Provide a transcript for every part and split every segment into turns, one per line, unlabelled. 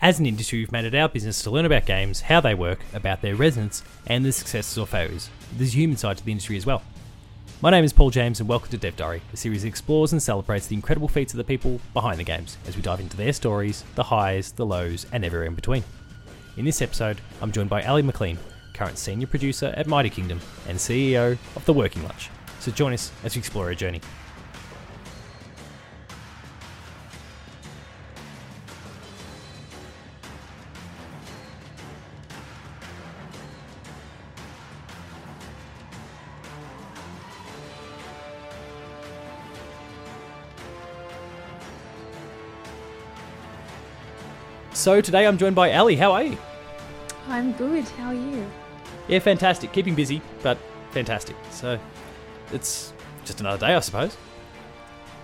As an industry, we've made it our business to learn about games, how they work, about their resonance, and the successes or failures. There's a human side to the industry as well. My name is Paul James, and welcome to Dev Diary, a series that explores and celebrates the incredible feats of the people behind the games as we dive into their stories, the highs, the lows, and everywhere in between. In this episode, I'm joined by Ali McLean, current senior producer at Mighty Kingdom and CEO of The Working Lunch. So join us as we explore our journey. So today I'm joined by Ali. How are you?
I'm good. How are you?
Yeah, fantastic. Keeping busy, but fantastic. So it's just another day, I suppose.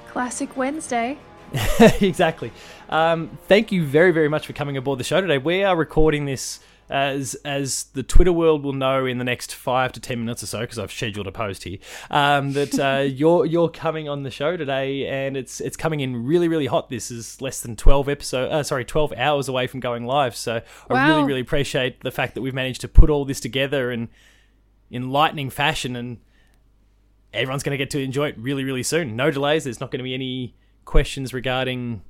Classic Wednesday.
exactly. Um, thank you very, very much for coming aboard the show today. We are recording this as as the Twitter world will know in the next five to ten minutes or so, because I've scheduled a post here, um, that uh, you're you're coming on the show today, and it's it's coming in really really hot. This is less than twelve episode, uh, sorry, twelve hours away from going live. So
Wow.
I really really appreciate the fact that we've managed to put all this together in in lightning fashion, and everyone's going to get to enjoy it really really soon. No delays. There's not going to be any questions regarding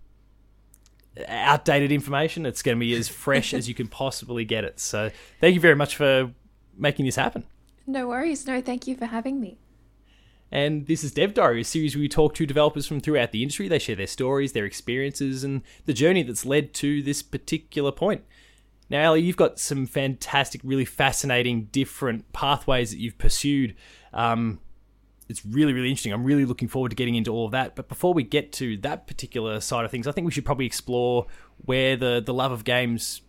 outdated information. It's going to be as fresh as you can possibly get it. So thank you very much for making this happen.
No worries. No, thank you for having me.
And this is Dev Diary, a series where we talk to developers from throughout the industry. They share their stories, their experiences, and the journey that's led to this particular point. Now, Ali, you've got some fantastic, really fascinating, different pathways that you've pursued. Um, it's really, really interesting. I'm really looking forward to getting into all of that. But before we get to that particular side of things, I think we should probably explore where the, the love of games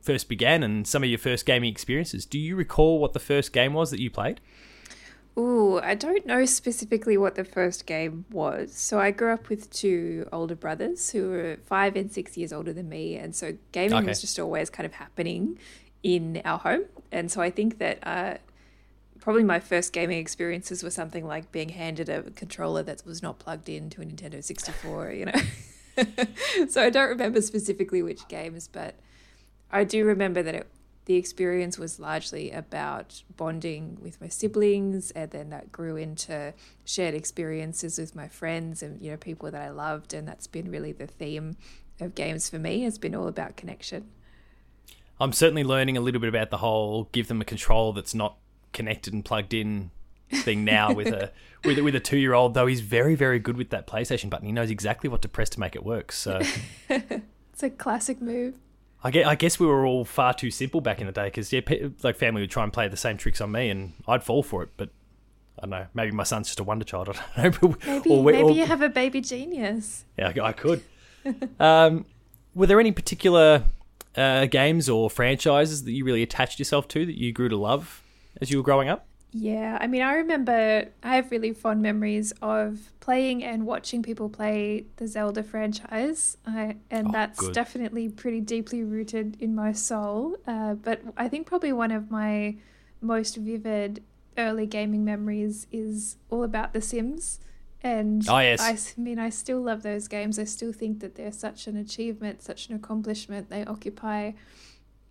first began and some of your first gaming experiences. Do you recall what the first game was that you played?
Ooh, I don't know specifically what the first game was. So I grew up with two older brothers who were five and six years older than me. And so gaming
Okay.
was just always kind of happening in our home. And so I think that uh, probably my first gaming experiences were something like being handed a controller that was not plugged into a Nintendo 64, you know. so I don't remember specifically which games, but I do remember that it, the experience was largely about bonding with my siblings, and then that grew into shared experiences with my friends and you know people that I loved, and that's been really the theme of games for me. It's been all about connection.
I'm certainly learning a little bit about the whole give them a control that's not connected and plugged in thing now with a with a, with a two year old. Though he's very very good with that PlayStation button. He knows exactly what to press to make it work. So
It's a classic move.
I guess, I guess we were all far too simple back in the day because yeah, like family would try and play the same tricks on me and I'd fall for it. But I don't know. Maybe my son's just a wonder child. I don't know. But-
Maybe
or we-
maybe
or-
you have a baby genius.
Yeah, I I could. um, were there any particular uh, games or franchises that you really attached yourself to that you grew to love as you were growing up?
Yeah, I mean, I remember I have really fond memories of playing and watching people play the Zelda franchise, I, and
Oh,
that's
good.
definitely pretty deeply rooted in my soul. Uh, but I think probably one of my most vivid early gaming memories is all about The Sims. And
Oh, yes.
I s- mean, I still love those games. I still think that they're such an achievement, such an accomplishment. They occupy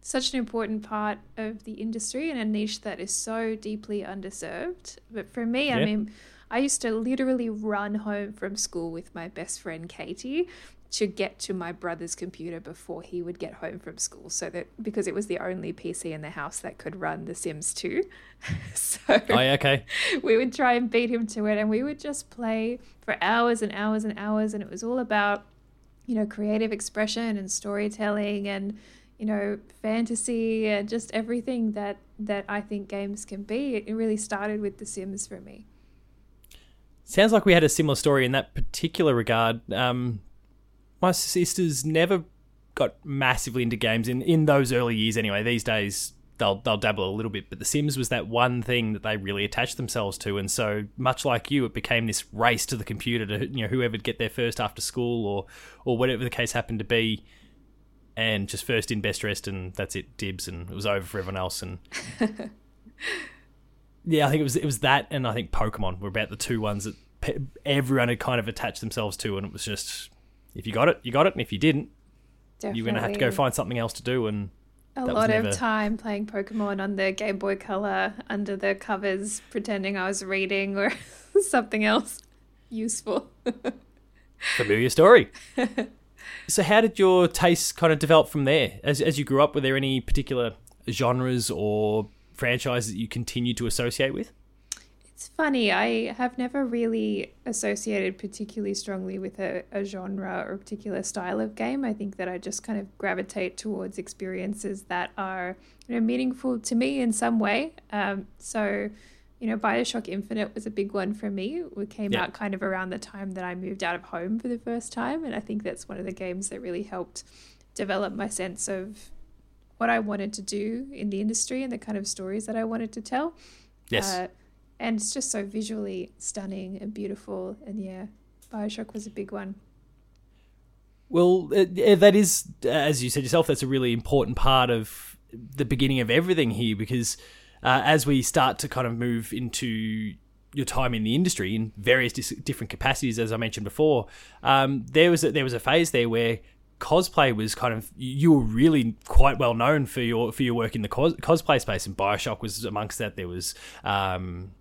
such an important part of the industry and a niche that is so deeply underserved. But for me, I mean, I used to literally run home from school with my best friend Katie to get to my brother's computer before he would get home from school so that because it was the only PC in the house that could run The Sims 2. so
Oh, yeah, okay.
we would try and beat him to it and we would just play for hours and hours and hours and it was all about you know creative expression and storytelling and you know fantasy and just everything that that I think games can be it really started with the sims for me
Sounds like we had a similar story in that particular regard. Um, my sisters never got massively into games in, in those early years anyway. These days, they'll they'll dabble a little bit, but The Sims was that one thing that they really attached themselves to, and so much like you, it became this race to the computer to you know whoever'd get there first after school or or whatever the case happened to be, and just first in, best dressed, and that's it, dibs, and it was over for everyone else. And yeah, I think it was it was that, and I think Pokemon were about the two ones that pe- everyone had kind of attached themselves to, and it was just if you got it, you got it, and if you didn't,
Definitely.
you're going to have to go find something else to do. And
a lot
never-
of time playing Pokemon on the Game Boy Color under the covers, pretending I was reading or something else useful.
familiar story. So, how did your tastes kind of develop from there? As as you grew up, were there any particular genres or franchises that you continued to associate with?
It's funny, I have never really associated particularly strongly with a, a genre or a particular style of game. I think that I just kind of gravitate towards experiences that are you know, meaningful to me in some way. Um, so, you know, Bioshock Infinite was a big one for me. It came
Yeah.
out kind of around the time that I moved out of home for the first time. And I think that's one of the games that really helped develop my sense of what I wanted to do in the industry and the kind of stories that I wanted to tell.
Yes.
Uh, and it's just so visually stunning and beautiful. And yeah, Bioshock was a big one.
Well, uh, that is, as you said yourself, that's a really important part of the beginning of everything here because uh, as we start to kind of move into your time in the industry in various dis- different capacities, as I mentioned before, um, there was a, there was a phase there where cosplay was kind of you were really quite well known for your for your work in the cos- cosplay space, and Bioshock was amongst that. There was. Um,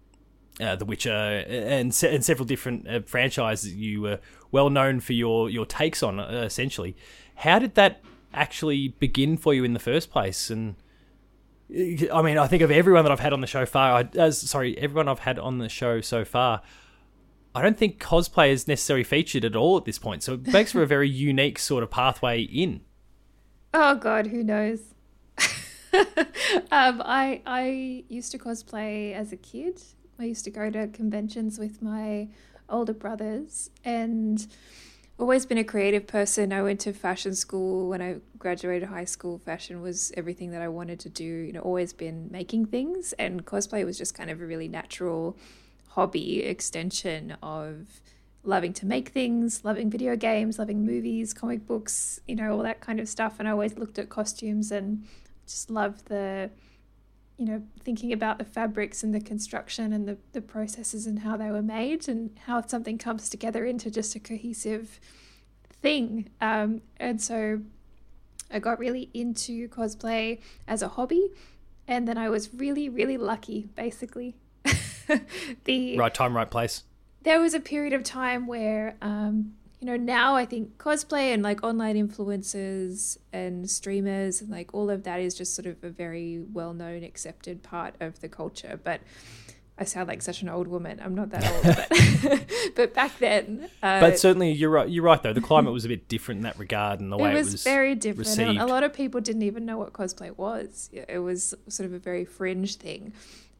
uh, The Witcher, and, se- and several different uh, franchises you were well known for your, your takes on, uh, essentially. How did that actually begin for you in the first place? And I mean, I think of everyone that I've had on the show far, I, as sorry, everyone I've had on the show so far, I don't think cosplay is necessarily featured at all at this point. So it makes for a very unique sort of pathway in.
Oh God, who knows? um, I I used to cosplay as a kid. I used to go to conventions with my older brothers, and always been a creative person. I went to fashion school when I graduated high school. Fashion was everything that I wanted to do. You know, always been making things, and cosplay was just kind of a really natural hobby extension of loving to make things, loving video games, loving movies, comic books, you know, all that kind of stuff. And I always looked at costumes and just loved the, you know, thinking about the fabrics and the construction and the, the processes and how they were made and how something comes together into just a cohesive thing. Um, and so I got really into cosplay as a hobby. And then I was really, really lucky, basically. the
Right time, right place.
there was a period of time where um you know now i think cosplay and like online influencers and streamers and like all of that is just sort of a very well known accepted part of the culture but i sound like such an old woman i'm not that old but but back then uh,
But certainly, you're right. You're right, though. The climate was a bit different in that regard, and the way
it
it
was,
was
very different.
received.
A lot of people didn't even know what cosplay was. It was sort of a very fringe thing.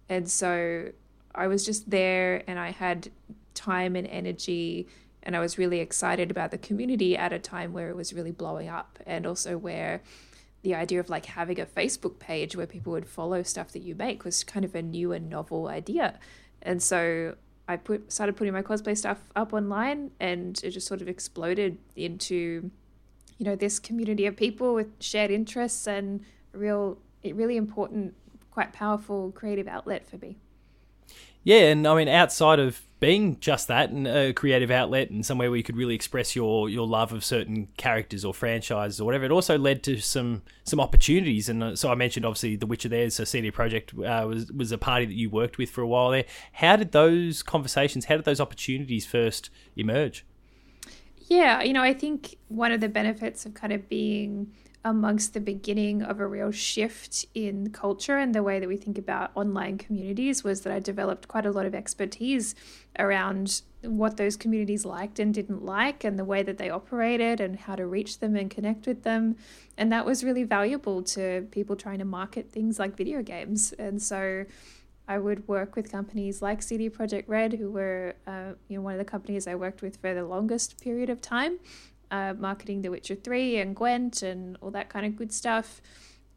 And so I was just there and I had time and energy and I was really excited about the community at a time where it was really blowing up and also where the idea of like having a Facebook page where people would follow stuff that you make was kind of a new and novel idea. And so I put started putting my cosplay stuff up online and it just sort of exploded into you know this community of people with shared interests and real really important quite powerful creative outlet for me
Yeah, and I mean, outside of being just that and a creative outlet and somewhere where you could really express your your love of certain characters or franchises or whatever, it also led to some some opportunities. And uh, so I mentioned obviously The Witcher. There, so CD Projekt uh, was was a party that you worked with for a while there. How did those conversations? How did those opportunities first emerge?
Yeah, you know, I think one of the benefits of kind of being amongst the beginning of a real shift in culture and the way that we think about online communities was that I developed quite a lot of expertise around what those communities liked and didn't like and the way that they operated and how to reach them and connect with them. And that was really valuable to people trying to market things like video games. And so I would work with companies like CD Projekt Red, who were uh, you know one of the companies I worked with for the longest period of time, uh, marketing The Witcher Three and Gwent and all that kind of good stuff.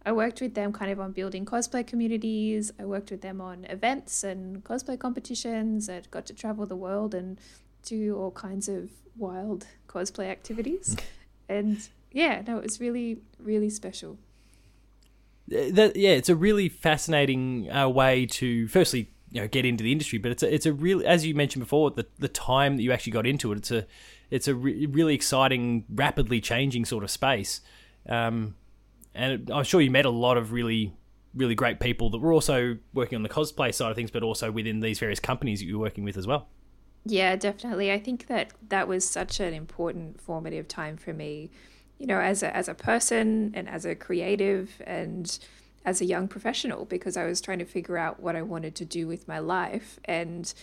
I worked with them kind of on building cosplay communities. I worked with them on events and cosplay competitions. I got to travel the world and do all kinds of wild cosplay activities. and yeah, no, it was really, really special.
that, yeah, it's a really fascinating uh, way to firstly you know get into the industry, but it's a, it's a real as you mentioned before the the time that you actually got into it. It's a it's a re- really exciting, rapidly changing sort of space, Um, and I'm sure you met a lot of really, really great people that were also working on the cosplay side of things, but also within these various companies that you're working with as well.
Yeah, definitely. I think that that was such an important formative time for me, you know, as a as a person and as a creative and as a young professional because I was trying to figure out what I wanted to do with my life and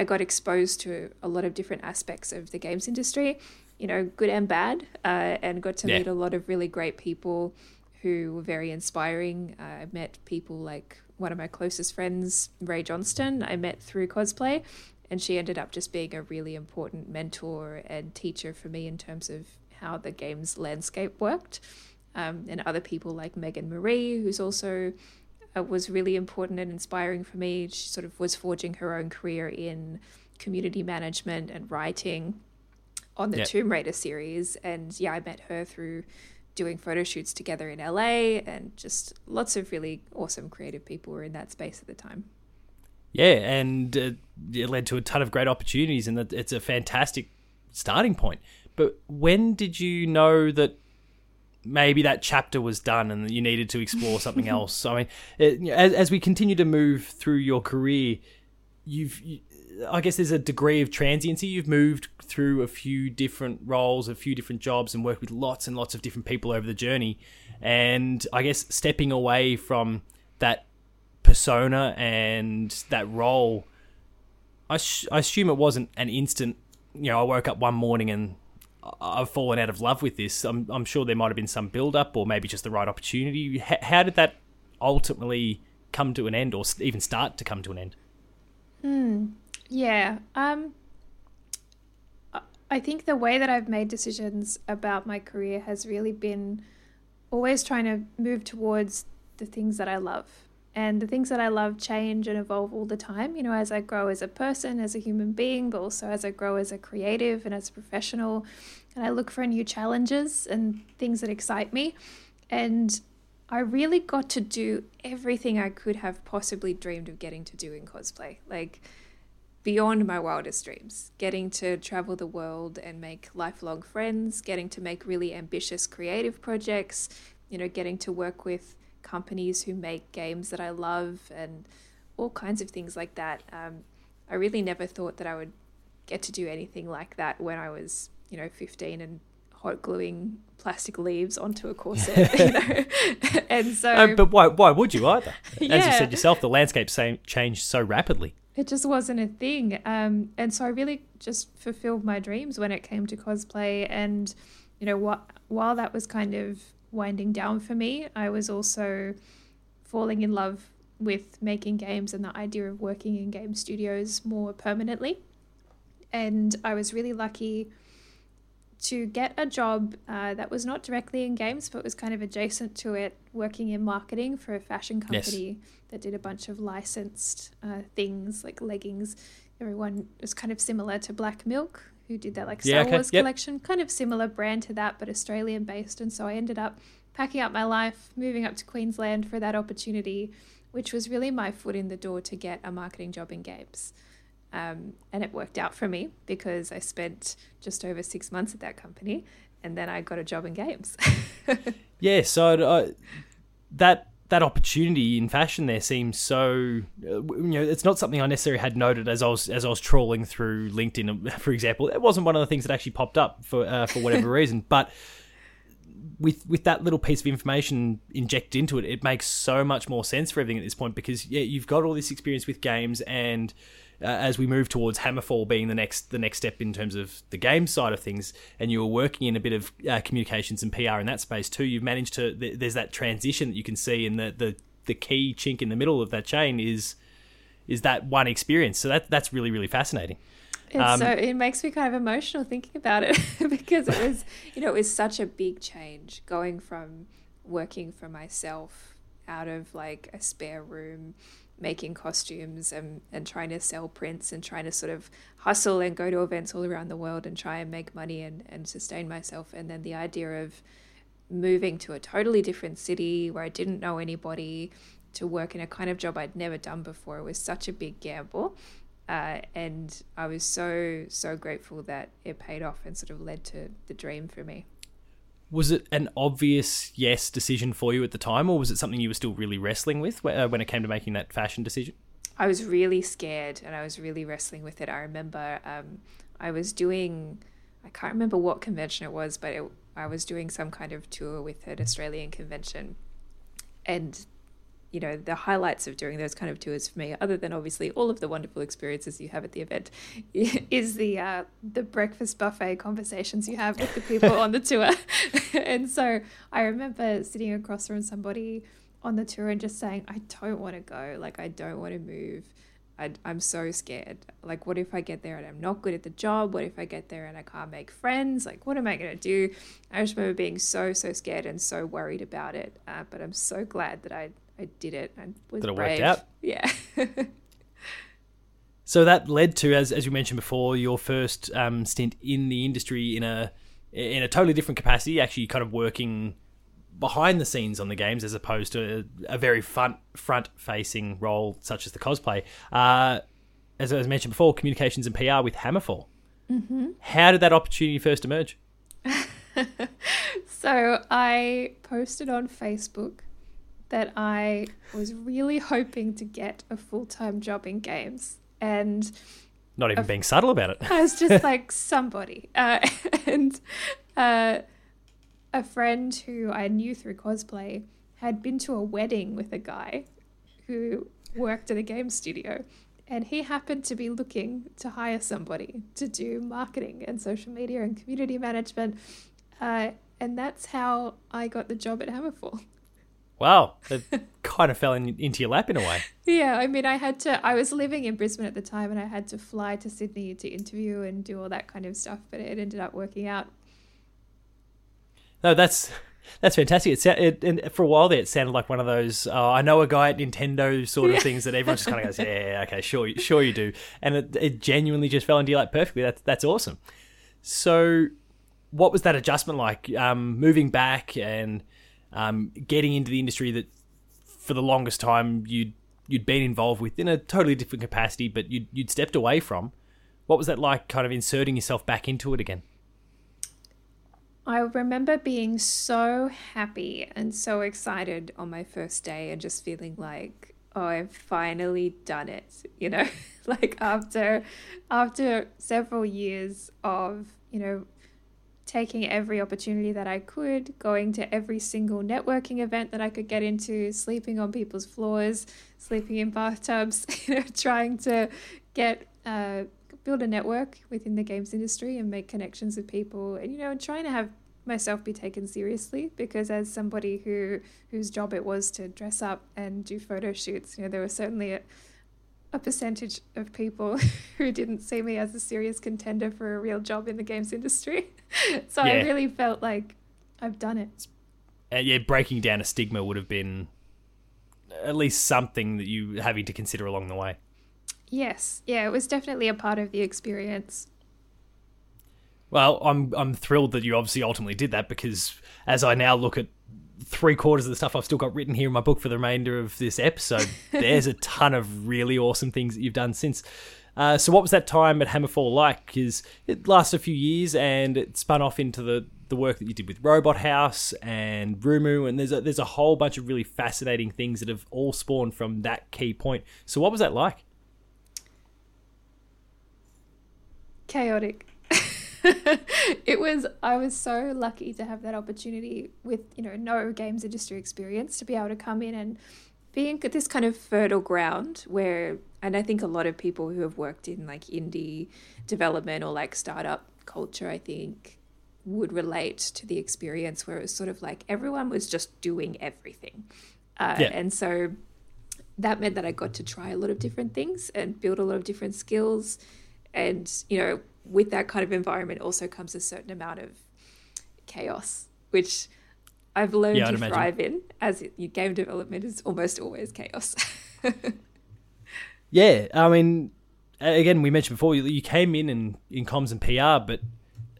I got exposed to a lot of different aspects of the games industry, you know, good and bad, uh, and got to yeah. meet a lot of really great people who were very inspiring. Uh, I met people like one of my closest friends, Rae Johnston, I met through cosplay, and she ended up just being a really important mentor and teacher for me in terms of how the games landscape worked. Um, and other people like Meagan Marie, who's also uh, was really important and inspiring for me. She sort of was forging her own career in community management and writing on the yep. Tomb Raider series. And yeah, I met her through doing photo shoots together in LA, and just lots of really awesome creative people were in that space at the time.
Yeah, and uh, it led to a ton of great opportunities, and it's a fantastic starting point. But when did you know that maybe that chapter was done and you needed to explore something else? I mean, it, as, as, we continue to move through your career, you've you, I guess there's a degree of transiency. You've moved through a few different roles, a few different jobs, and worked with lots and lots of different people over the journey. And I guess stepping away from that persona and that role, I, sh- I assume it wasn't an instant. You know, I woke up one morning and I've fallen out of love with this. I'm, I'm sure there might have been some build up, or maybe just the right opportunity. H- how did that ultimately come to an end, or even start to come to an end?
Hmm. Yeah. Um, I think the way that I've made decisions about my career has really been always trying to move towards the things that I love. And the things that I love change and evolve all the time, you know, as I grow as a person, as a human being, but also as I grow as a creative and as a professional. And I look for new challenges and things that excite me. And I really got to do everything I could have possibly dreamed of getting to do in cosplay. Like, beyond my wildest dreams, getting to travel the world and make lifelong friends, getting to make really ambitious creative projects, you know, getting to work with companies who make games that I love and all kinds of things like that. Um, I really never thought that I would get to do anything like that when I was, you know, 15 and hot gluing plastic leaves onto a corset, you know. and so,
um, but why? Why would you either? As yeah. you said yourself, the landscape changed so rapidly
it just wasn't a thing. Um, and so I really just fulfilled my dreams when it came to cosplay. And, you know, what, while that was kind of winding down for me, I was also falling in love with making games and the idea of working in game studios more permanently. And I was really lucky to get a job uh, that was not directly in games, but was kind of adjacent to it, working in marketing for a fashion company yes. that did a bunch of licensed uh, things like leggings. Everyone was kind of similar to Black Milk, who did that like Star yeah, okay. Wars yep. collection, kind of similar brand to that, but Australian based. And so I ended up packing up my life, moving up to Queensland for that opportunity, which was really my foot in the door to get a marketing job in games. Um, and it worked out for me because I spent just over six months at that company and then I got a job in games.
yeah, so uh, that that opportunity in fashion there seems so uh, you know it's not something I necessarily had noted as I was as I was trawling through LinkedIn for example. It wasn't one of the things that actually popped up for uh, for whatever reason but with with that little piece of information injected into it it makes so much more sense for everything at this point because yeah you've got all this experience with games and uh, as we move towards Hammerfall being the next the next step in terms of the game side of things, and you were working in a bit of uh, communications and PR in that space too, you've managed to. Th- there's that transition that you can see, and the, the the key chink in the middle of that chain is is that one experience. So that that's really really fascinating.
Um, so it makes me kind of emotional thinking about it because it was you know it was such a big change going from working for myself out of like a spare room making costumes and, and trying to sell prints and trying to sort of hustle and go to events all around the world and try and make money and, and sustain myself. And then the idea of moving to a totally different city where I didn't know anybody to work in a kind of job I'd never done before it was such a big gamble. Uh, and I was so, so grateful that it paid off and sort of led to the dream for me.
Was it an obvious yes decision for you at the time, or was it something you were still really wrestling with uh, when it came to making that fashion decision?
I was really scared and I was really wrestling with it. I remember um, I was doing, I can't remember what convention it was, but it, I was doing some kind of tour with an Australian convention. And you know the highlights of doing those kind of tours for me other than obviously all of the wonderful experiences you have at the event is the uh, the breakfast buffet conversations you have with the people on the tour. And so i remember sitting across from somebody on the tour and just saying i don't want to go. Like i don't want to move. I, i'm so scared. Like what if i get there and i'm not good at the job? What if i get there and i can't make friends? Like what am i going to do? I just remember being so so scared and so worried about it uh, but i'm so glad that i I did it. I was
that it
brave.
worked out.
Yeah.
so that led to, as as you mentioned before, your first um, stint in the industry in a in a totally different capacity, actually kind of working behind the scenes on the games as opposed to a, a very front front facing role such as the cosplay. Uh, as I mentioned before, communications and PR with Hammerfall.
Mm-hmm.
How did that opportunity first emerge?
so I posted on Facebook that I was really hoping to get a full time job in games. And
not even a, being subtle about it.
I was just like somebody. Uh, and uh, a friend who I knew through cosplay had been to a wedding with a guy who worked at a game studio. And he happened to be looking to hire somebody to do marketing and social media and community management. Uh, and that's how I got the job at Hammerfall.
Wow, it kind of fell in, into your lap in a way.
Yeah, I mean, I had to. I was living in Brisbane at the time, and I had to fly to Sydney to interview and do all that kind of stuff. But it ended up working out.
No, that's that's fantastic. It, it and for a while there, it sounded like one of those uh, I know a guy at Nintendo sort of yeah. things that everyone just kind of goes, yeah, okay, sure, sure you do, and it, it genuinely just fell into your lap perfectly. That's that's awesome. So, what was that adjustment like? Um, moving back and um, getting into the industry that for the longest time you'd you'd been involved with in a totally different capacity, but you'd you'd stepped away from. What was that like, kind of inserting yourself back into it again?
I remember being so happy and so excited on my first day and just feeling like, oh, I've finally done it. You know, like after after several years of, you know, taking every opportunity that I could, going to every single networking event that I could get into, sleeping on people's floors, sleeping in bathtubs, you know, trying to get uh, build a network within the games industry and make connections with people, and you know, and trying to have myself be taken seriously because as somebody who whose job it was to dress up and do photo shoots, you know, there was certainly a a percentage of people who didn't see me as a serious contender for a real job in the games industry. so yeah. I really felt like I've done it.
Uh, yeah, breaking down a stigma would have been at least something that you having to consider along the way.
Yes, yeah, it was definitely a part of the experience.
Well, I'm I'm thrilled that you obviously ultimately did that because as I now look at three quarters of the stuff I've still got written here in my book for the remainder of this episode. There's a ton of really awesome things that you've done since. Uh, so, what was that time at Hammerfall like? Because it lasted a few years and it spun off into the, the work that you did with Robot House and Rumu, and there's a, there's a whole bunch of really fascinating things that have all spawned from that key point. So, what was that like?
Chaotic. it was I was so lucky to have that opportunity with you know no games industry experience to be able to come in and be in this kind of fertile ground where and I think a lot of people who have worked in like indie development or like startup culture I think would relate to the experience where it was sort of like everyone was just doing everything uh, yeah. and so that meant that I got to try a lot of different things and build a lot of different skills and you know with that kind of environment also comes a certain amount of chaos, which I've learned yeah, to thrive in. As it, game development is almost always chaos.
yeah, I mean, again, we mentioned before you came in in, in comms and PR, but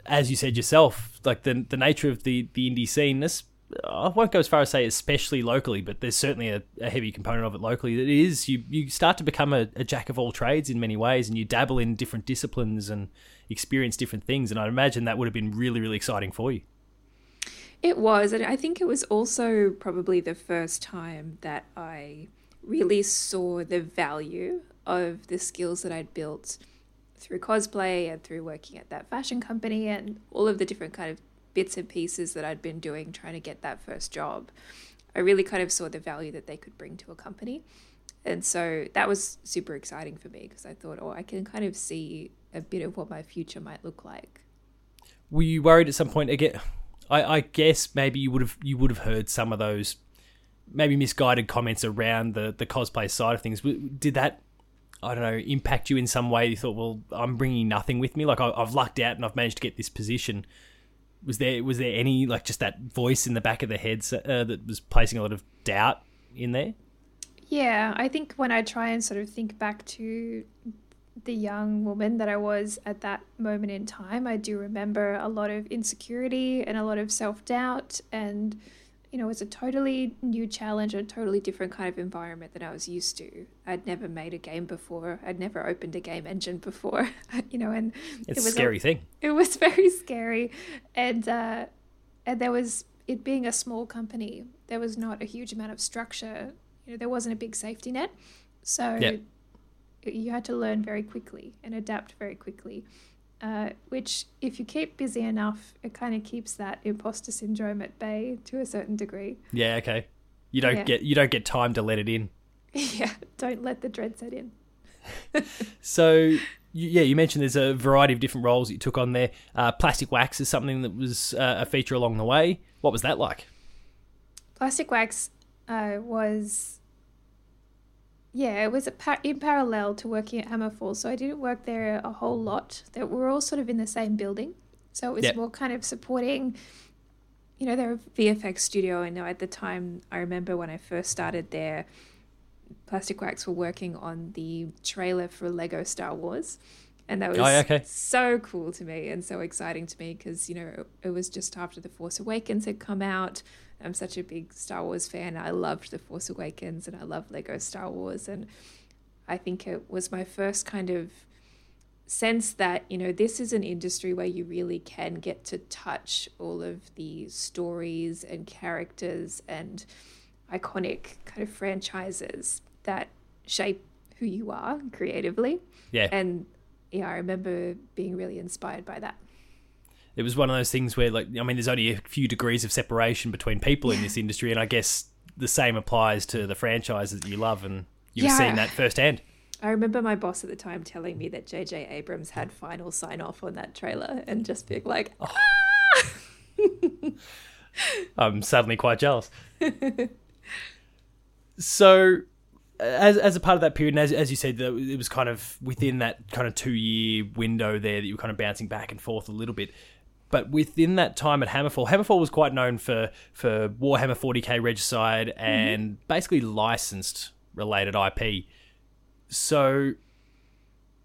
as you said yourself, like the the nature of the the indie scene, this I won't go as far as say especially locally, but there's certainly a, a heavy component of it locally. That is you you start to become a, a, jack of all trades in many ways, and you dabble in different disciplines and experience different things. And I imagine that would have been really really exciting for you.
It was, and I think it was also probably the first time that I really saw the value of the skills that I'd built through cosplay and through working at that fashion company and all of the different kind of bits and pieces that I'd been doing trying to get that first job. I really kind of saw the value that they could bring to a company. And so that was super exciting for me because I thought, oh, I can kind of see a bit of what my future might look like.
Were you worried at some point again? I, I guess maybe you would have you would have heard some of those maybe misguided comments around the the cosplay side of things. Did that I don't know impact you in some way? You thought, well, I'm bringing nothing with me. Like I, have lucked out and I've managed to get this position. Was there was there any like just that voice in the back of the head uh, that was placing a lot of doubt in there?
Yeah, I think when I try and sort of think back to the young woman that I was at that moment in time, I do remember a lot of insecurity and a lot of self doubt. And, you know, it's a totally new challenge, a totally different kind of environment than I was used to. I'd never made a game before, I'd never opened a game engine before, you know, and
it's it was a scary a, thing.
It was very scary. And, uh, and there was it being a small company, there was not a huge amount of structure. You know, there wasn't a big safety net. So, you had to learn very quickly and adapt very quickly. Uh, which, if you keep busy enough, it kind of keeps that imposter syndrome at bay to a certain degree.
Yeah. Okay. You don't yeah. get you don't get time to let it in.
yeah. Don't let the dread set in.
so yeah, you mentioned there's a variety of different roles that you took on there. Uh, plastic wax is something that was uh, a feature along the way. What was that like?
Plastic wax uh, was yeah, it was in parallel to working at Hammerfall. So I didn't work there a whole lot. That we're all sort of in the same building. So it was yep. more kind of supporting, you know, their VFX studio. I know at the time, I remember when I first started there, Plastic Wax were working on the trailer for Lego Star Wars. And that was oh, okay. so cool to me and so exciting to me because, you know, it was just after The Force Awakens had come out. I'm such a big Star Wars fan. I loved The Force Awakens and I love Lego Star Wars. And I think it was my first kind of sense that, you know, this is an industry where you really can get to touch all of the stories and characters and iconic kind of franchises that shape who you are creatively.
Yeah.
And yeah, I remember being really inspired by that
it was one of those things where, like, I mean, there's only a few degrees of separation between people in this industry, and I guess the same applies to the franchises that you love, and you've yeah. seen that firsthand.
I remember my boss at the time telling me that J.J. Abrams had final sign off on that trailer, and just being like, oh. ah!
I'm suddenly quite jealous. so, as as a part of that period, and as as you said, it was kind of within that kind of two year window there that you were kind of bouncing back and forth a little bit. But within that time at Hammerfall, Hammerfall was quite known for for Warhammer 40k Regicide and mm-hmm. basically licensed related IP. So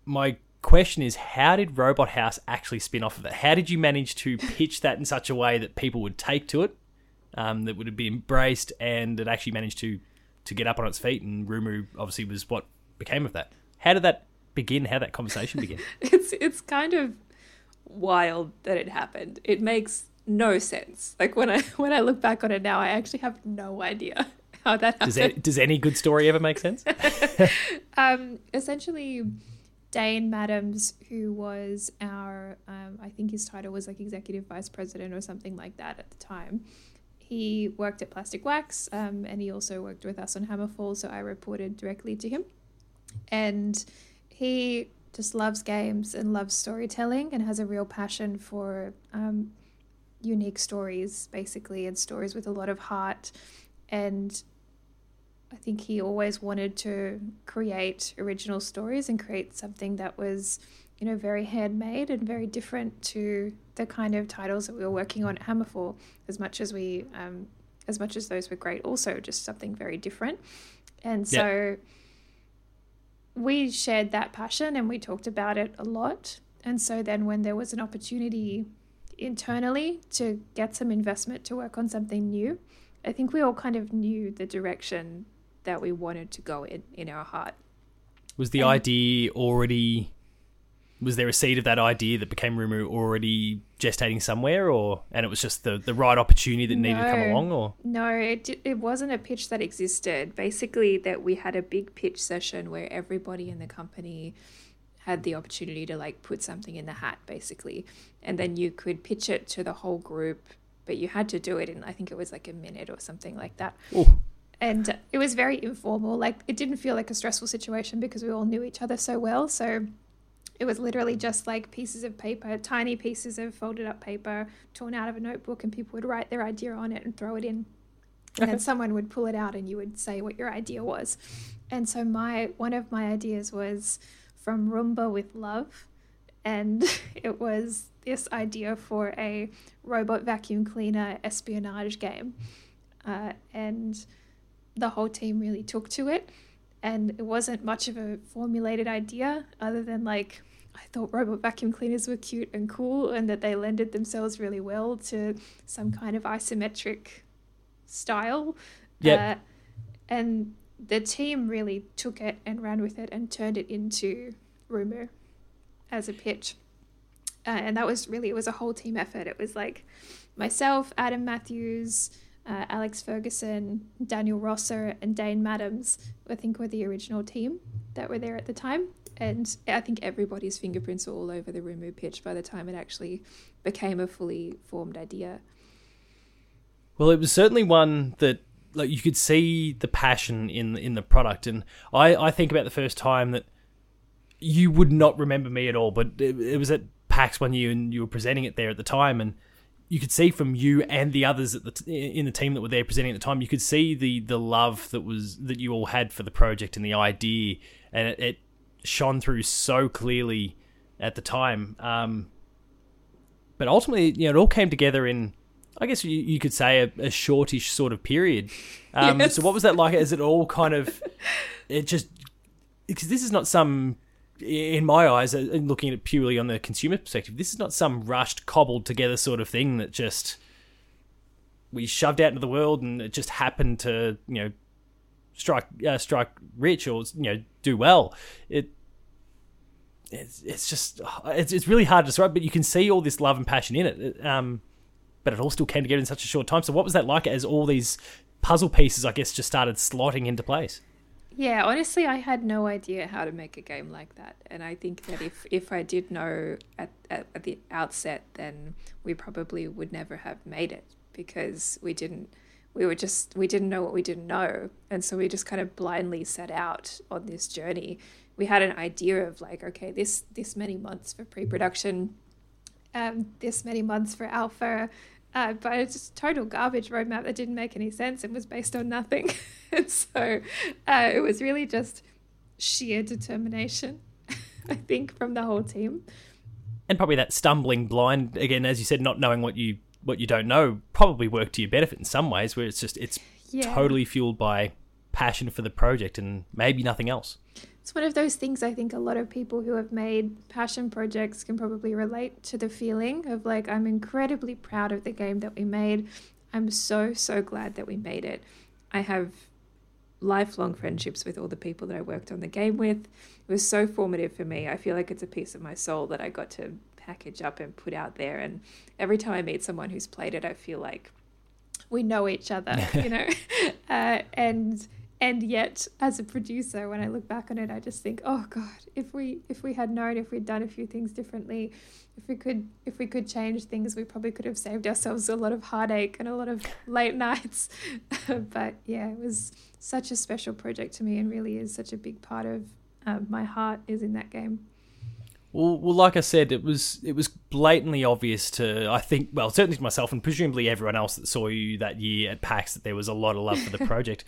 my question is how did Robot House actually spin off of it? How did you manage to pitch that in such a way that people would take to it, um, that would be embraced, and it actually managed to to get up on its feet? And Rumu obviously was what became of that. How did that begin? How that conversation begin?
it's it's kind of wild that it happened. It makes no sense. Like when I when I look back on it now, I actually have no idea how that happened.
Does, any, does any good story ever make sense?
um, essentially, Dane Madams, who was our, um, I think his title was like executive vice president or something like that at the time. He worked at Plastic Wax, um, and he also worked with us on Hammerfall, so I reported directly to him. And he just loves games and loves storytelling and has a real passion for um, unique stories, basically, and stories with a lot of heart. And I think he always wanted to create original stories and create something that was, you know, very handmade and very different to the kind of titles that we were working on at Hammerfall. As much as we, um, as much as those were great, also just something very different. And so. Yep we shared that passion and we talked about it a lot. And so then when there was an opportunity internally to get some investment to work on something new, I think we all kind of knew the direction that we wanted to go in in our heart.
Was the and, idea already was there a seed of that idea that became Rumu already gestating somewhere, or and it was just the the right opportunity that needed to come along, or
No, it, it wasn't a pitch that existed. Basically, that we had a big pitch session where everybody in the company had the opportunity to like put something in the hat, basically, and then you could pitch it to the whole group. But you had to do it in, I think it was like a minute or something like that.
Ooh.
And it was very informal. Like it didn't feel like a stressful situation because we all knew each other so well. So it was literally just like pieces of paper, tiny pieces of folded up paper torn out of a notebook, and people would write their idea on it and throw it in. And then someone would pull it out and you would say what your idea was. And so my one of my ideas was from Roomba with Love. And it was this idea for a robot vacuum cleaner espionage game. Uh, and the whole team really took to it. And it wasn't much of a formulated idea, other than like, I thought robot vacuum cleaners were cute and cool, and that they lended themselves really well to some kind of isometric style.
Yep.
Uh, and the team really took it and ran with it and turned it into Rumu as a pitch. Uh, and that was really, it was a whole team effort. It was like myself, Adam Matthews, uh, Alex Ferguson, Daniel Rosser, and Dane Madams, I think were the original team that were there at the time. And I think everybody's fingerprints were all over the Rumu pitch by the time it actually became a fully formed idea.
Well, it was certainly one that like you could see the passion in in the product, and I I think about the first time that you would not remember me at all, but it, it was at PAX one year, and you were presenting it there at the time, and you could see from you and the others at the t- in the team that were there presenting at the time, you could see the the love that was that you all had for the project and the idea, and it, it shone through so clearly at the time. Um, but ultimately, you know, it all came together in, I guess you, you could say, a, a shortish sort of period. Um,
Yes.
So, what was that like? Is it all kind of, it just, because this is not some, in my eyes, uh, looking at it purely on the consumer perspective, this is not some rushed, cobbled together sort of thing that just we shoved out into the world and it just happened to, you know, strike uh, strike rich or you know do well. It it's, it's just it's, it's really hard to describe, but you can see all this love and passion in it. It, Um, but it all still came together in such a short time. So what was that like as all these puzzle pieces, I guess, just started slotting into place?
Yeah, honestly, I had no
idea how to make a game like that. And I think that if, if I did know at, at, at the outset, then we probably would never have made it because we didn't we were just we didn't know what we didn't know. And so we just kind of blindly set out on this journey. We had an idea of like, okay, this this many months for pre-production,
um, this many months for alpha, uh, but it's just total garbage roadmap that didn't make any sense and was based on nothing. and so uh, it was really just sheer determination, I think, from the whole team.
And probably that stumbling blind again, as you said, not knowing what you what you don't know, probably worked to your benefit in some ways. Where it's just it's
Yeah.
totally fueled by passion for the project and maybe nothing else.
It's one of those things I think a lot of people who have made passion projects can probably relate to the feeling of like, I'm incredibly proud of the game that we made. I'm so, so glad that we made it.
I have lifelong friendships with all the people that I worked on the game with. It was so formative for me. I feel like it's a piece of my soul that I got to package up and put out there. And every time I meet someone who's played it, I feel like
we know each other, you know, uh, and and yet as a producer, when I look back on it, I just think, oh God, if we if we had known, if we'd done a few things differently, if we could if we could change things, we probably could have saved ourselves a lot of heartache and a lot of late nights. but yeah, it was such a special project to me, and really is such a big part of uh, my heart is in that game.
Well, well, like I said, it was it was blatantly obvious to I think, well, certainly to myself and presumably everyone else that saw you that year at PAX that there was a lot of love for the project.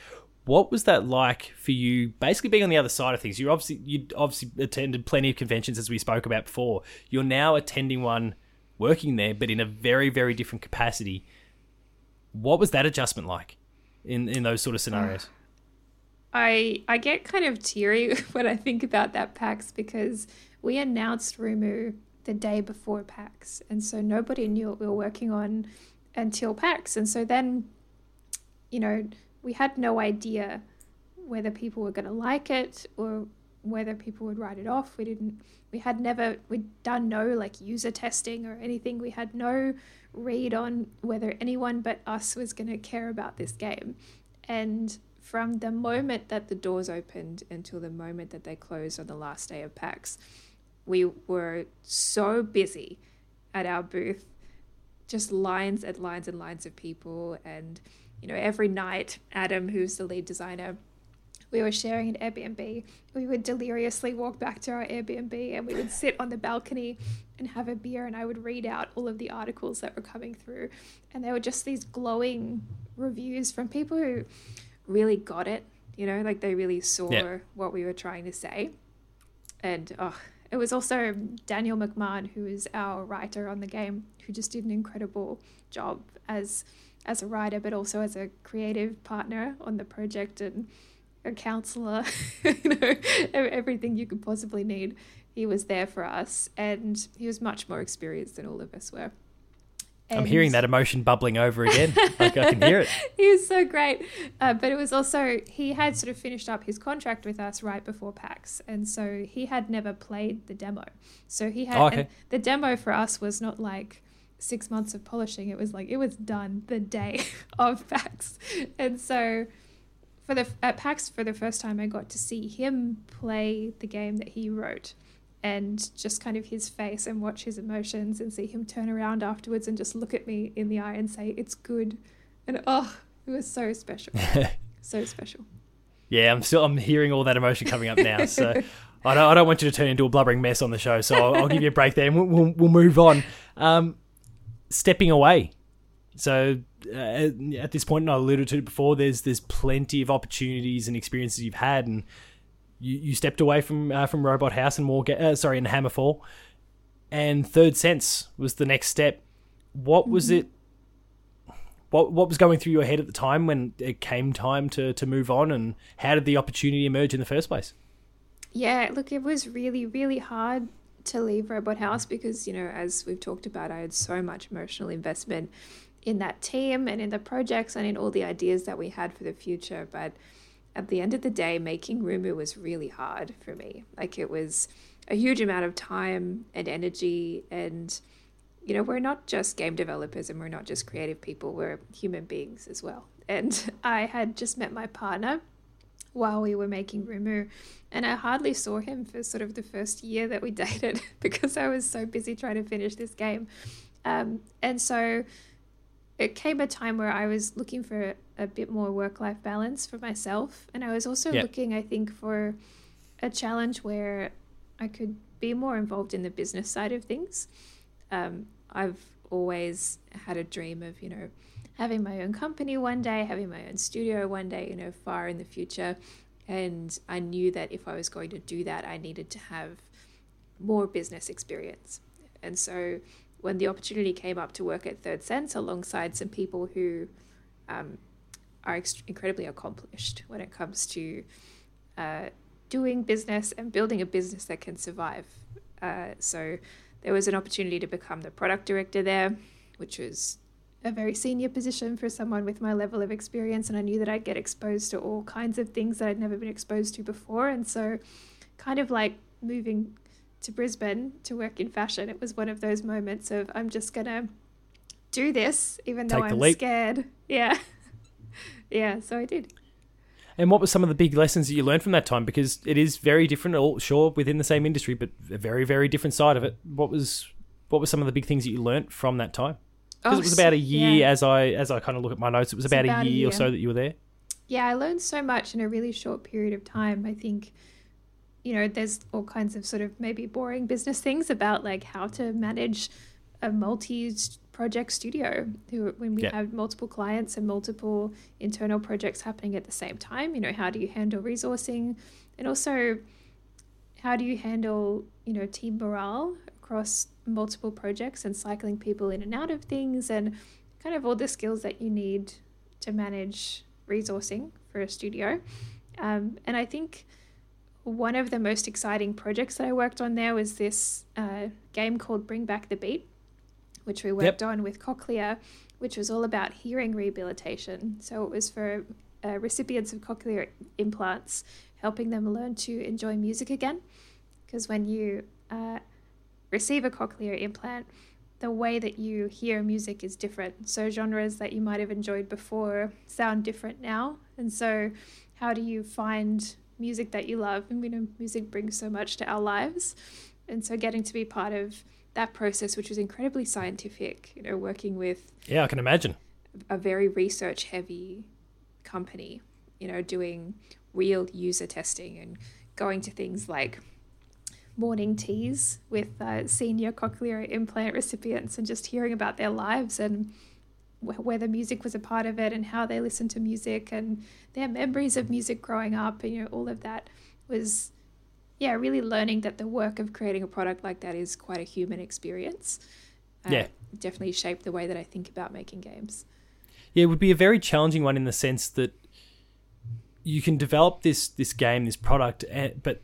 What was that like for you? Basically, being on the other side of things, you obviously you obviously attended plenty of conventions as we spoke about before. You're now attending one, working there, but in a very very different capacity. What was that adjustment like in in those sort of scenarios?
I I get kind of teary when I think about that PAX because we announced Rumu the day before PAX, and so nobody knew what we were working on until PAX, and so then, you know, we had no idea whether people were going to like it or whether people would write it off. We didn't. We had never. We'd done no like user testing or anything. We had no read on whether anyone but us was going to care about this game. And from the moment that the doors opened until the moment that they closed on the last day of PAX, we were so busy at our booth, just lines and lines and lines of people. And, you know, every night, Adam, who's the lead designer, we were sharing an Airbnb. We would deliriously walk back to our Airbnb and we would sit on the balcony and have a beer and I would read out all of the articles that were coming through. And they were just these glowing reviews from people who really got it, you know, like they really saw yeah. what we were trying to say. And oh, it was also Daniel McMahon, who is our writer on the game, who just did an incredible job as as a writer, but also as a creative partner on the project and a counselor, you know, everything you could possibly need. He was there for us, and he was much more experienced than all of us were.
And I'm hearing that emotion bubbling over again. like I can hear it.
he was so great, uh, but it was also he had sort of finished up his contract with us right before PAX, and so he had never played the demo. So he had oh, okay. the demo for us was not like six months of polishing. It was like it was done the day of PAX, and so for the at PAX for the first time, I got to see him play the game that he wrote, and just kind of his face and watch his emotions and see him turn around afterwards and just look at me in the eye and say it's good, and oh, it was so special, so special.
Yeah, I'm still I'm hearing all that emotion coming up now. So I don't I don't want you to turn into a blubbering mess on the show. So I'll, I'll give you a break there and we'll we'll, we'll move on. Um, stepping away. So uh, at this point, and I alluded to it before, there's there's plenty of opportunities and experiences you've had, and you, you stepped away from uh, from Robot House and War, uh, sorry, and Hammerfall, and Third Sense was the next step. What mm-hmm. was it? What what was going through your head at the time when it came time to to move on, and how did the opportunity emerge in the first place?
Yeah, look, it was really really hard to leave Robot House because you know, as we've talked about, I had so much emotional investment in that team and in the projects and in all the ideas that we had for the future. But at the end of the day, making Rumu was really hard for me. Like it was a huge amount of time and energy and you know, we're not just game developers and we're not just creative people, we're human beings as well. And I had just met my partner while we were making Rumu, and I hardly saw him for sort of the first year that we dated because I was so busy trying to finish this game. Um, and so it came a time where I was looking for a bit more work life balance for myself. And I was also looking, I think, for a challenge where I could be more involved in the business side of things. Um, I've always had a dream of, you know, having my own company one day, having my own studio one day, you know, far in the future. And I knew that if I was going to do that, I needed to have more business experience. And so when the opportunity came up to work at Third Sense alongside some people who um, are ex- incredibly accomplished when it comes to uh, doing business and building a business that can survive. Uh, so there was an opportunity to become the product director there, which was a very senior position for someone with my level of experience. And I knew that I'd get exposed to all kinds of things that I'd never been exposed to before. And so, kind of like moving to Brisbane to work in fashion, it was one of those moments of I'm just gonna do this, even though I'm scared. Yeah. yeah, so I did.
And what were some of the big lessons that you learned from that time? Because it is very different, all sure within the same industry, but a very, very different side of it. What was what were some of the big things that you learned from that time? Because oh, it was oh, about a year, yeah. as I as I kind of look at my notes, it was about, about, a, year a year or so that you were there.
Yeah, I learned so much in a really short period of time. I think you know, there's all kinds of sort of maybe boring business things about like how to manage a multi project studio when we yeah. have multiple clients and multiple internal projects happening at the same time. You know, how do you handle resourcing and also how do you handle, you know, team morale across multiple projects and cycling people in and out of things and kind of all the skills that you need to manage resourcing for a studio. Um, and I think one of the most exciting projects that I worked on there was this uh, game called Bring Back the Beat, which we worked yep. on with Cochlear, which was all about hearing rehabilitation. So it was for uh, recipients of cochlear implants, helping them learn to enjoy music again. Because when you uh, receive a cochlear implant, the way that you hear music is different. So, genres that you might have enjoyed before sound different now. And so, how do you find music that you love? And we know music brings so much to our lives. And so, getting to be part of that process, which was incredibly scientific, you know, working with.
Yeah, I can imagine.
A very research heavy company, you know, doing real user testing and going to things like morning teas with uh, senior cochlear implant recipients and just hearing about their lives and wh- whether music was a part of it and how they listened to music and their memories of music growing up and you know all of that was yeah really learning that the work of creating a product like that is quite a human experience.
Uh, yeah.
definitely shaped the way that i think about making games.
Yeah, it would be a very challenging one in the sense that you can develop this this game, this product, eh, but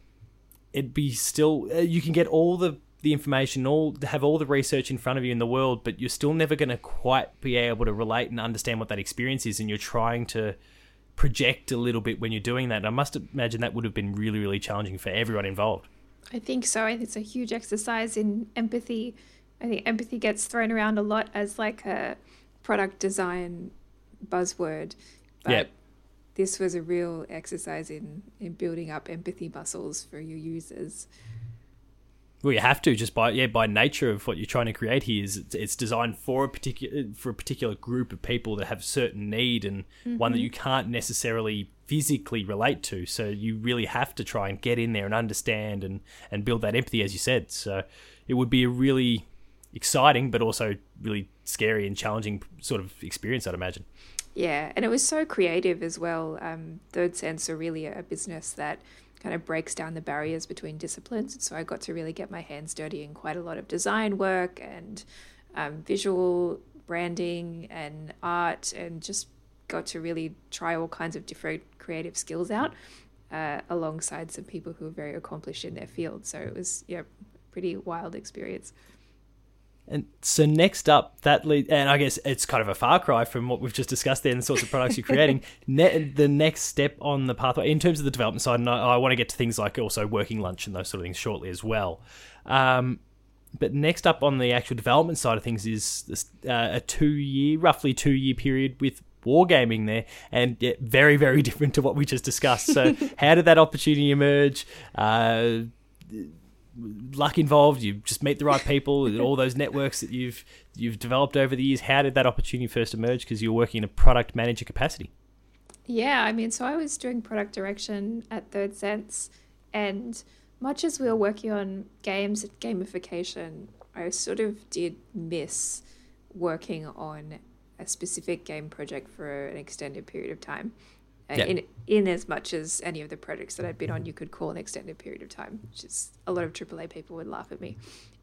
it'd be still uh, you can get all the the information, all have all the research in front of you in the world, but you're still never going to quite be able to relate and understand what that experience is, and you're trying to project a little bit when you're doing that. And I must imagine that would have been really, really challenging for everyone involved.
I think so. I think it's a huge exercise in empathy. I think empathy gets thrown around a lot as like a product design buzzword. But yep. This was a real exercise in, in building up empathy muscles for your users.
Well, you have to just by yeah by nature of what you're trying to create here is it's, it's designed for a particular for a particular group of people that have certain need and mm-hmm. one that mm-hmm. you can't necessarily physically relate to. So you really have to try and get in there and understand and and build that empathy, as you said. So it would be a really exciting but also really scary and challenging sort of experience, I'd imagine.
Yeah, and it was so creative as well. Um, Third Sense are really a business that kind of breaks down the barriers between disciplines. So I got to really get my hands dirty in quite a lot of design work and um, visual branding and art, and just got to really try all kinds of different creative skills out uh, alongside some people who are very accomplished in their field. So it was yeah, pretty wild experience.
And so next up, that lead, and I guess it's kind of a far cry from what we've just discussed there and the sorts of products you're creating. ne- the next step on the pathway, in terms of the development side, and I, I, want to get to things like also working lunch and those sort of things shortly as well. Um, but next up on the actual development side of things is this, uh, a two-year, roughly two-year period with wargaming there, and yeah, very, very different to what we just discussed. So, how did that opportunity emerge? Uh, luck involved. You just meet the right people. all those networks that you've you've developed over the years. How did that opportunity first emerge? Because you were working in a product manager capacity.
Yeah, I mean, so I was doing product direction at Third Sense, and much as we were working on games and gamification, I sort of did miss working on a specific game project for an extended period of time yeah. in in as much as any of the projects that I'd been on you could call an extended period of time, which is a lot of AAA people would laugh at me.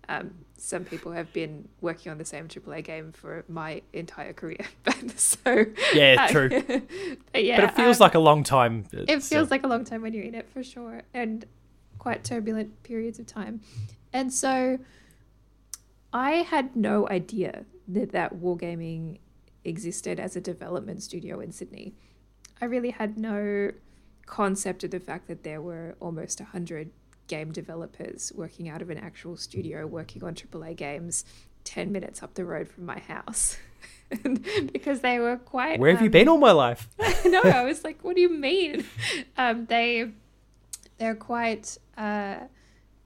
Um, some people have been working on the same AAA game for my entire career, so
yeah, true.
but yeah,
but it feels um, like a long time.
It feels uh, like a long time when you're in it for sure, and quite turbulent periods of time. And so, I had no idea that that wargaming existed as a development studio in Sydney. I really had no concept of the fact that there were almost 100 game developers working out of an actual studio working on AAA games 10 minutes up the road from my house. because they were quite.
Where have um, you been all my life?
no, I was like, what do you mean? Um, they, they're quite uh,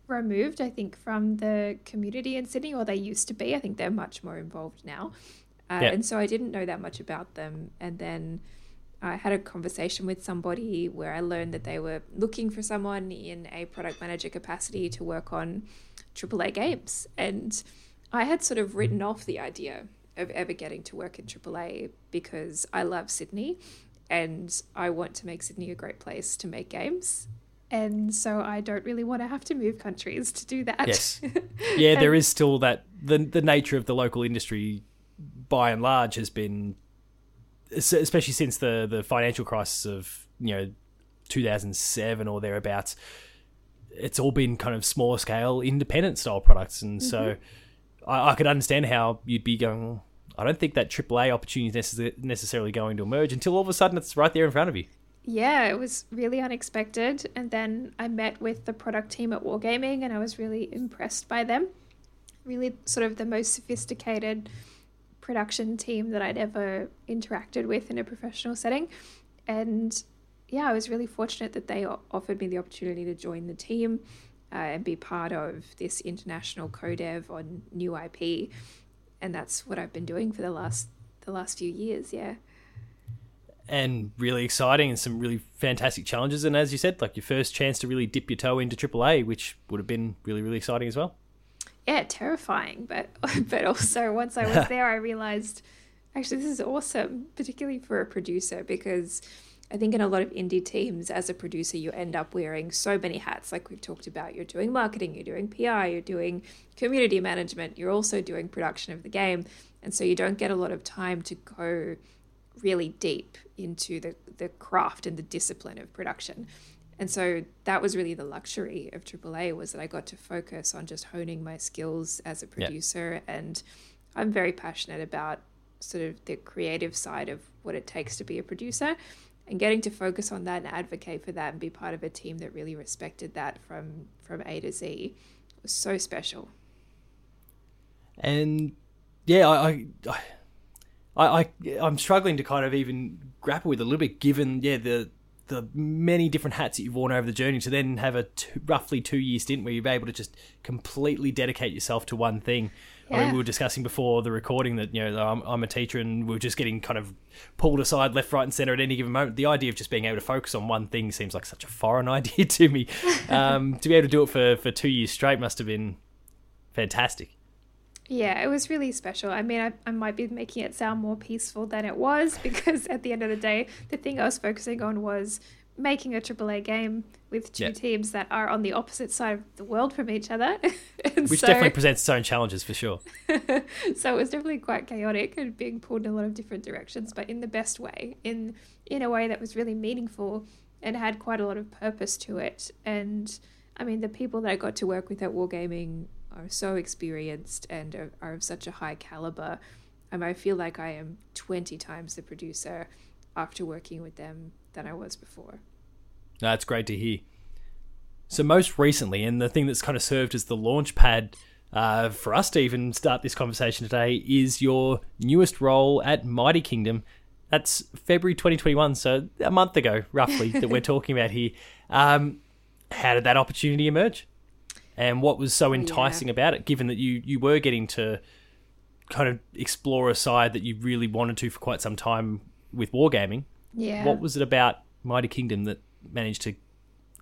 removed, I think, from the community in Sydney, or they used to be. I think they're much more involved now. Uh, yeah. And so I didn't know that much about them. And then I had a conversation with somebody where I learned that they were looking for someone in a product manager capacity to work on AAA games. And I had sort of written off the idea of ever getting to work in AAA because I love Sydney and I want to make Sydney a great place to make games. And so I don't really want to have to move countries to do that.
Yes. Yeah, there is still that the the nature of the local industry by and large has been especially since the the financial crisis of you know 2007 or thereabouts it's all been kind of smaller scale independent style products and mm-hmm. so I, I, could understand how you'd be going I don't think that AAA opportunity is necess- necessarily going to emerge until all of a sudden it's right there in front of you.
Yeah, it was really unexpected. And then I met with the product team at Wargaming and I was really impressed by them. Really, sort of the most sophisticated production team that I'd ever interacted with in a professional setting. And yeah, I was really fortunate that they offered me the opportunity to join the team uh, and be part of this international co-dev on new IP, and that's what I've been doing for the last the last few years. Yeah,
and really exciting and some really fantastic challenges. And as you said, like your first chance to really dip your toe into AAA, which would have been really really exciting as well.
Yeah, terrifying, but but also once I was there, I realized actually this is awesome, particularly for a producer because I think in a lot of indie teams, as a producer, you end up wearing so many hats, like we've talked about. You're doing marketing, you're doing PR, you're doing community management, you're also doing production of the game. And so you don't get a lot of time to go really deep into the, the craft and the discipline of production. And so that was really the luxury of AAA was that I got to focus on just honing my skills as a producer. Yeah. And I'm very passionate about sort of the creative side of what it takes to be a producer and getting to focus on that and advocate for that and be part of a team that really respected that from from A to Z was so special.
And yeah, I, I, I, I I'm struggling to kind of even grapple with a little bit, given yeah the the many different hats that you've worn over the journey to then have a two, roughly two year stint where you're able to just completely dedicate yourself to one thing. Yeah. I mean, we were discussing before the recording that you know I'm, I'm, a teacher and we're just getting kind of pulled aside left, right, and center at any given moment. The idea of just being able to focus on one thing seems like such a foreign idea to me. Um, to be able to do it for for two years straight must have been fantastic.
Yeah, it was really special. I mean, I, I might be making it sound more peaceful than it was because at the end of the day, the thing I was focusing on was making a AAA game with two teams that are on the opposite side of the world from each other.
Which so, definitely presents its own challenges for sure.
so it was definitely quite chaotic and being pulled in a lot of different directions, but in the best way, in in a way that was really meaningful and had quite a lot of purpose to it. And I mean, the people that I got to work with at Wargaming are so experienced and are, are of such a high caliber. Um, I feel like I am 20 times the producer after working with them than I was before.
That's great to hear. So, most recently, and the thing that's kind of served as the launch pad uh, for us to even start this conversation today, is your newest role at Mighty Kingdom. That's February 2021, so a month ago, roughly, that we're talking about here. Um, how did that opportunity emerge? And what was so enticing yeah. about it, given that you, you were getting to kind of explore a side that you really wanted to for quite some time with wargaming?
Yeah.
What was it about Mighty Kingdom that managed to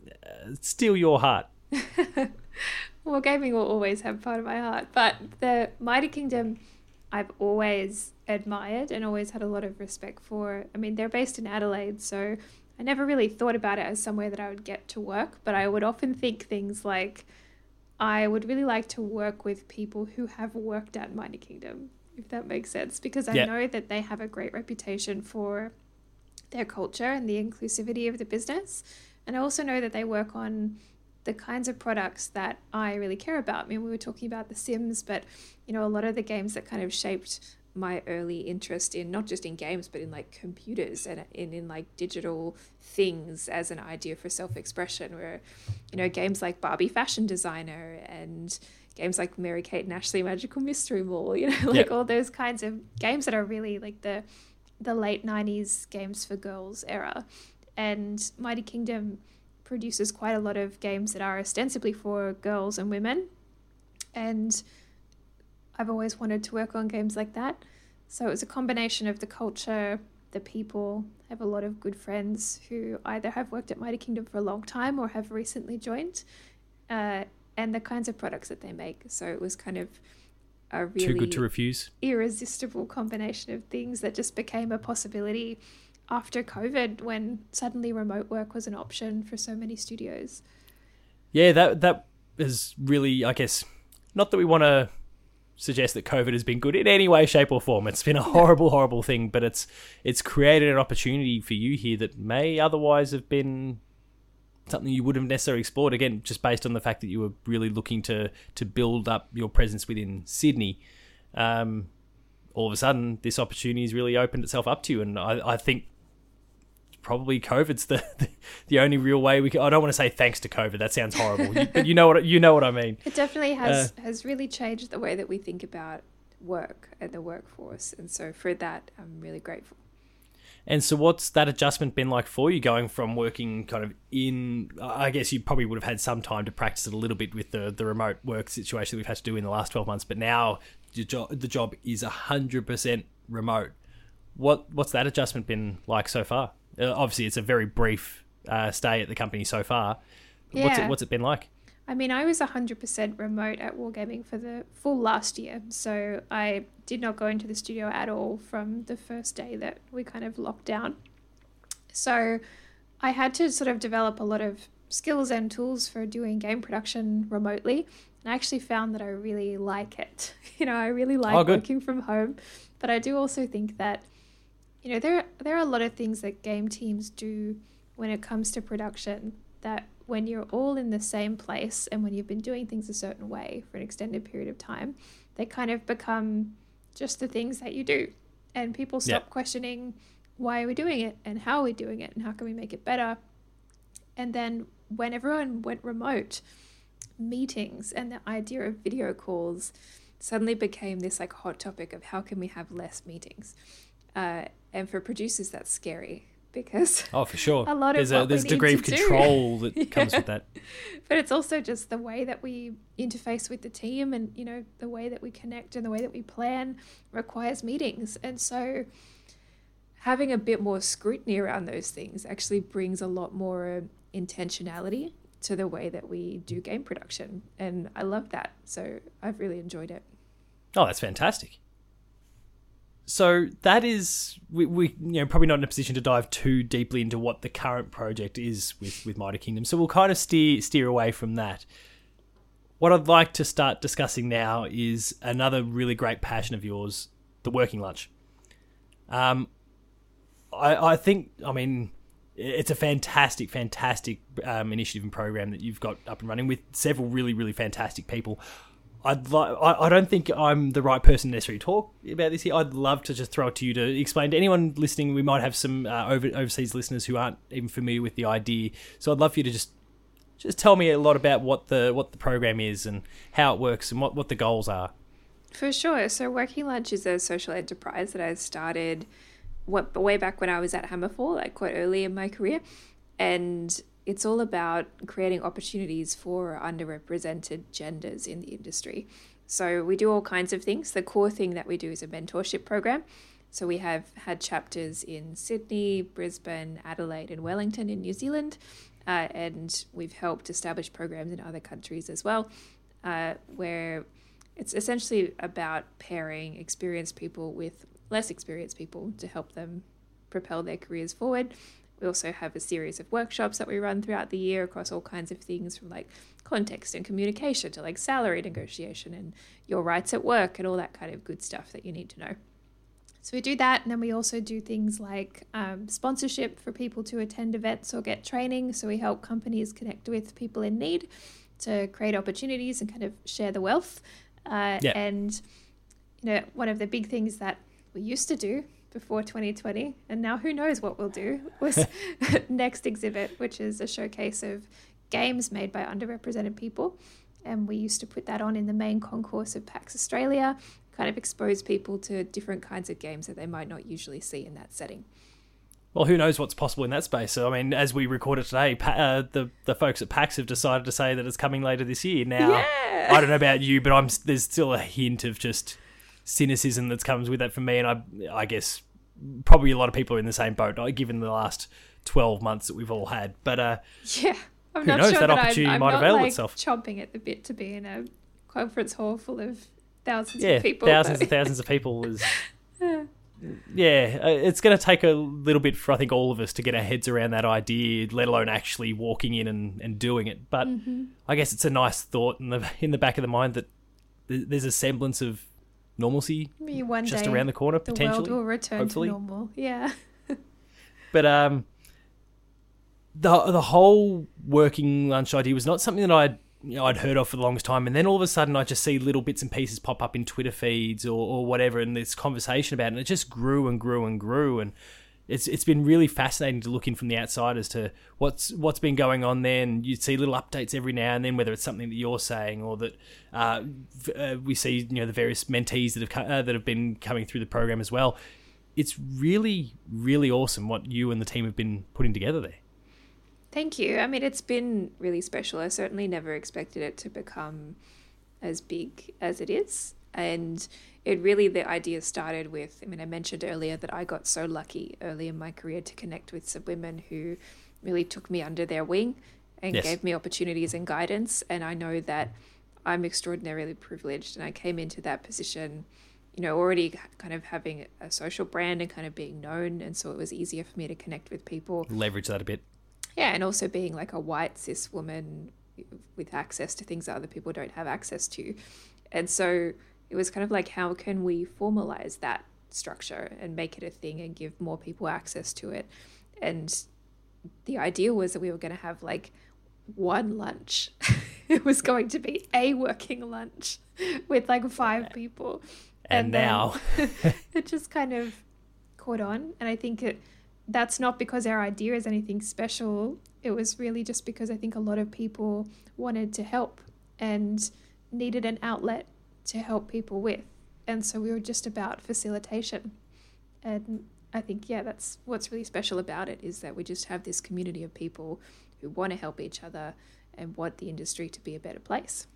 uh, steal your heart?
Wargaming will always have part of my heart, but the Mighty Kingdom I've always admired and always had a lot of respect for. I mean, they're based in Adelaide, so I never really thought about it as somewhere that I would get to work, but I would often think things like I would really like to work with people who have worked at Mighty Kingdom, if that makes sense, because I yeah. know that they have a great reputation for their culture and the inclusivity of the business. And I also know that they work on the kinds of products that I really care about. I mean, we were talking about The Sims, but you know, a lot of the games that kind of shaped my early interest in not just in games but in like computers and in, in like digital things as an idea for self-expression where you know games like barbie fashion designer and games like mary kate and ashley magical mystery mall you know like all those kinds of games that are really like the the late 90s games for girls era. And Mighty Kingdom produces quite a lot of games that are ostensibly for girls and women. And I've always wanted to work on games like that. So it was a combination of the culture, the people. I have a lot of good friends who either have worked at Mighty Kingdom for a long time or have recently joined, uh, and the kinds of products that they make. So it was kind of a really
too good to refuse
irresistible combination of things that just became a possibility after COVID when suddenly remote work was an option for so many studios.
Yeah, that that is really, I guess, not that we want to suggest that COVID has been good in any way, shape, or form. It's been a horrible, horrible thing, but it's it's created an opportunity for you here that may otherwise have been something you would have necessarily explored again just based on the fact that you were really looking to to build up your presence within Sydney um, all of a sudden this opportunity has really opened itself up to you. And I, I think probably COVID's the, the, the only real way we can. I don't want to say thanks to COVID. That sounds horrible, you, but you know what you know what I mean.
It definitely has uh, has really changed the way that we think about work and the workforce, and so for that, I'm really grateful.
And so, what's that adjustment been like for you going from working kind of in? I guess you probably would have had some time to practice it a little bit with the, the remote work situation that we've had to do in the last 12 months, but now the job, the job is 100% remote. What What's that adjustment been like so far? Uh, obviously, it's a very brief uh, stay at the company so far. Yeah. What's it, what's it been like?
I mean, I was 100% remote at Wargaming for the full last year. So I did not go into the studio at all from the first day that we kind of locked down. So I had to sort of develop a lot of skills and tools for doing game production remotely. And I actually found that I really like it. You know, I really like oh, working from home. But I do also think that, you know, there, there are a lot of things that game teams do when it comes to production that when you're all in the same place and when you've been doing things a certain way for an extended period of time, they kind of become just the things that you do. And people stop questioning why are we doing it and how are we doing it and how can we make it better. And then when everyone went remote, meetings and the idea of video calls suddenly became this like hot topic of how can we have less meetings. Uh, and for producers, that's scary because
oh for sure. a lot there's of a there's a degree of control do. that yeah. comes with that.
But it's also just the way that we interface with the team and you know the way that we connect and the way that we plan requires meetings. And so having a bit more scrutiny around those things actually brings a lot more intentionality to the way that we do game production. And i love that. So i've really enjoyed it.
Oh that's fantastic so that is we, we you know probably not in a position to dive too deeply into what the current project is with with Mighty Kingdom. So we'll kind of steer steer away from that. What I'd like to start discussing now is another really great passion of yours, the working lunch. Um, I I think I mean it's a fantastic, fantastic um, initiative and program that you've got up and running with several really, really fantastic people. I'd. I don't think I'm the right person to necessarily talk about this here. I'd love to just throw it to you to explain to anyone listening. We might have some uh, over, overseas listeners who aren't even familiar with the idea. So I'd love for you to just just tell me a lot about what the what the program is and how it works and what what the goals are.
For sure. So Working Lunch is a social enterprise that I started way back when I was at Hammerfall, like quite early in my career, and it's all about creating opportunities for underrepresented genders in the industry. So we do all kinds of things. The core thing that we do is a mentorship program. So we have had chapters in Sydney, Brisbane, Adelaide, and Wellington in New Zealand, uh, and we've helped establish programs in other countries as well, uh, where it's essentially about pairing experienced people with less experienced people to help them propel their careers forward we also have a series of workshops that we run throughout the year across all kinds of things from like context and communication to like salary negotiation and your rights at work and all that kind of good stuff that you need to know. So we do that, and then we also do things like um, sponsorship for people to attend events or get training. So we help companies connect with people in need to create opportunities and kind of share the wealth. Uh, yeah. And you know, one of the big things that we used to do before 2020, and now who knows what we'll do, was next exhibit, which is a showcase of games made by underrepresented people. And we used to put that on in the main concourse of PAX Australia, kind of expose people to different kinds of games that they might not usually see in that setting.
Well, who knows what's possible in that space? So, I mean, as we record it today, uh, the the folks at PAX have decided to say that it's coming later this year. Now, yeah. I don't know about you, but I'm there's still a hint of just cynicism that comes with that for me, and I I guess probably a lot of people are in the same boat, given the last twelve months that we've all had. But uh,
yeah, I'm who knows sure that, that opportunity I'm, I'm might avail like itself. Chomping at the bit to be in a conference hall full of thousands
yeah,
of people.
Thousands and thousands of people is. yeah, uh, it's going to take a little bit for I think all of us to get our heads around that idea, let alone actually walking in and, and doing it. But mm-hmm. I guess it's a nice thought in the in the back of the mind that there's a semblance of normalcy
Maybe one
just around the corner
the
potentially.
world will return hopefully. to normal. Yeah.
but um, the the whole working lunch idea was not something that I'd you know, I'd heard of for the longest time, and then all of a sudden I just see little bits and pieces pop up in Twitter feeds or, or whatever, and this conversation about it, and it just grew and grew and grew, and it's it's been really fascinating to look in from the outside as to what's what's been going on there, and you see little updates every now and then, whether it's something that you're saying or that uh, uh, we see, you know, the various mentees that have uh, that have been coming through the program as well. It's really really awesome what you and the team have been putting together there.
Thank you. I mean, it's been really special. I certainly never expected it to become as big as it is. And it really, the idea started with, I mean, I mentioned earlier that I got so lucky early in my career to connect with some women who really took me under their wing and yes. gave me opportunities and guidance. And I know that I'm extraordinarily privileged. And I came into that position, you know, already kind of having a social brand and kind of being known. And so it was easier for me to connect with people.
Leverage that a bit.
Yeah, and also being like a white cis woman with access to things that other people don't have access to. And so it was kind of like, how can we formalize that structure and make it a thing and give more people access to it? And the idea was that we were going to have like one lunch. it was going to be a working lunch with like five people.
And, and now
it just kind of caught on. And I think it that's not because our idea is anything special. It was really just because I think a lot of people wanted to help and needed an outlet to help people with. And so we were just about facilitation. And I think, yeah, that's what's really special about it is that we just have this community of people who want to help each other and want the industry to be a better place.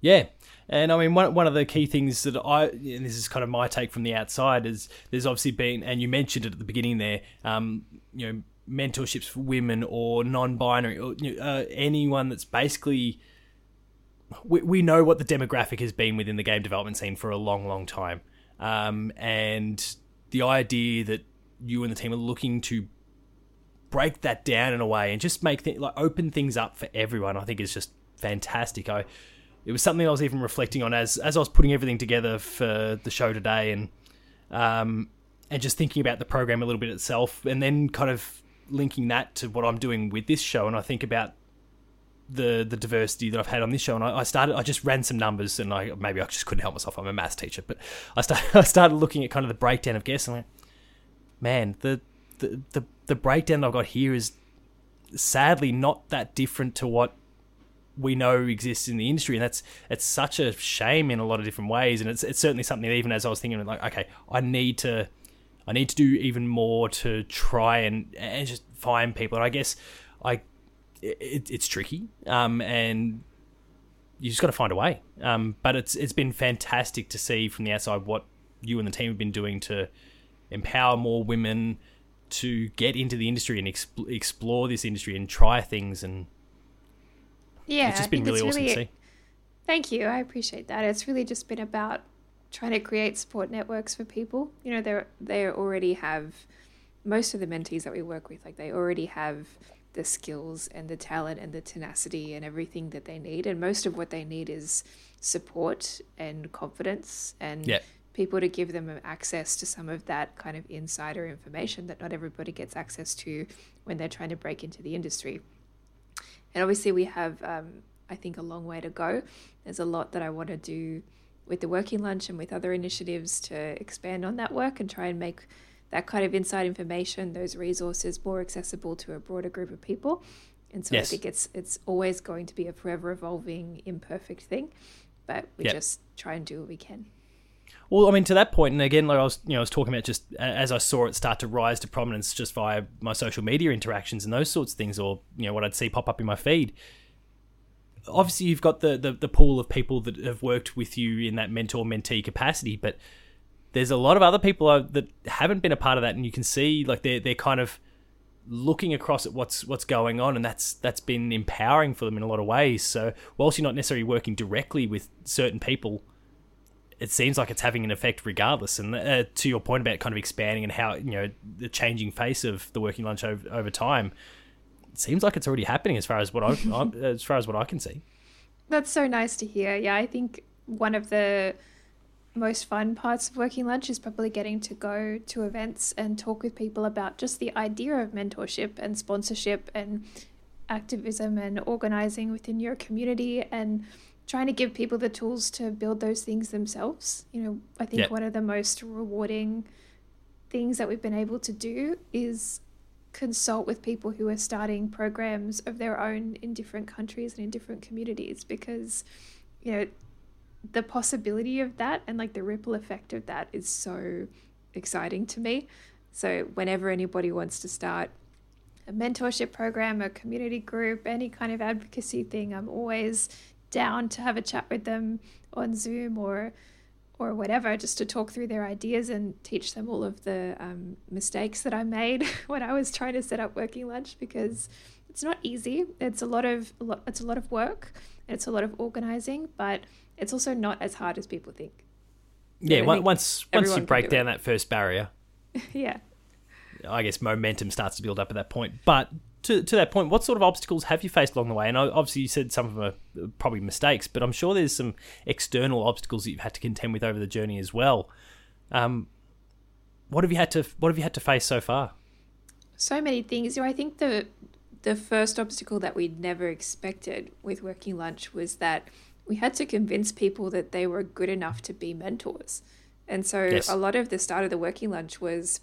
Yeah, and I mean one one of the key things that I and this is kind of my take from the outside is there's obviously been and you mentioned it at the beginning there, um, you know, mentorships for women or non-binary or uh, anyone that's basically we we know what the demographic has been within the game development scene for a long long time, um, and the idea that you and the team are looking to break that down in a way and just make things like open things up for everyone, I think is just fantastic. I it was something I was even reflecting on as as I was putting everything together for the show today, and um, and just thinking about the program a little bit itself, and then kind of linking that to what I'm doing with this show, and I think about the the diversity that I've had on this show, and I, I, started. I just ran some numbers, and I maybe I just couldn't help myself. I'm a maths teacher, but I started I started looking at kind of the breakdown of guests, and went, man, the the the, the breakdown I've got here is sadly not that different to what we know exists in the industry, and that's it's such a shame in a lot of different ways. And it's it's certainly something that even as I was thinking, like, okay, I need to I need to do even more to try and and just find people. And I guess I it, it's tricky, um, and you just got to find a way. Um, but it's it's been fantastic to see from the outside what you and the team have been doing to empower more women to get into the industry and exp- explore this industry and try things and
yeah,
it's just been really awesome really, to see.
Thank you. I appreciate that. It's really just been about trying to create support networks for people. You know, they they already have most of the mentees that we work with, like they already have the skills and the talent and the tenacity and everything that they need. And most of what they need is support and confidence and
yeah.
people to give them access to some of that kind of insider information that not everybody gets access to when they're trying to break into the industry. And obviously, we have, um, I think, a long way to go. There's a lot that I want to do with the working lunch and with other initiatives to expand on that work and try and make that kind of inside information, those resources, more accessible to a broader group of people. And so yes. I think it's it's always going to be a forever evolving, imperfect thing, but we yep. just try and do what we can.
Well, I mean, to that point, and again, like I was, you know, I was talking about just as I saw it start to rise to prominence just via my social media interactions and those sorts of things, or you know, what I'd see pop up in my feed. Obviously, you've got the the, the pool of people that have worked with you in that mentor mentee capacity, but there's a lot of other people that haven't been a part of that, and you can see like they're they're kind of looking across at what's what's going on, and that's that's been empowering for them in a lot of ways. So whilst you're not necessarily working directly with certain people it seems like it's having an effect regardless. And uh, to your point about kind of expanding and how you know the changing face of the working lunch over, over time, it seems like it's already happening as far as what I as far as what I can see.
That's so nice to hear. Yeah, I think one of the most fun parts of working lunch is probably getting to go to events and talk with people about just the idea of mentorship and sponsorship and activism and organizing within your community and trying to give people the tools to build those things themselves. You know, I think
Yeah.
one of the most rewarding things that we've been able to do is consult with people who are starting programs of their own in different countries and in different communities because you know the possibility of that and like the ripple effect of that is so exciting to me so whenever anybody wants to start a mentorship program a community group any kind of advocacy thing i'm always down to have a chat with them on zoom or or whatever, just to talk through their ideas and teach them all of the um, mistakes that I made when I was trying to set up working lunch because it's not easy. It's a lot of it's a lot of work. It's a lot of organizing, but it's also not as hard as people think.
Yeah,
I
on-
think
once once you break
do it.
down that first barrier,
yeah.
I guess momentum starts to build up at that point. But to to that point, what sort of obstacles have you faced along the way? And obviously, you said some of them are uh, probably mistakes, but I'm sure there's some external obstacles that you've had to contend with over the journey as well. Um, what have you had to What have you had to face so far?
So many things. You know, I think the
the first obstacle that we'd never expected with working lunch was that we had to convince people that they were good enough to be mentors. And so
Yes.
a lot of the start of the working lunch was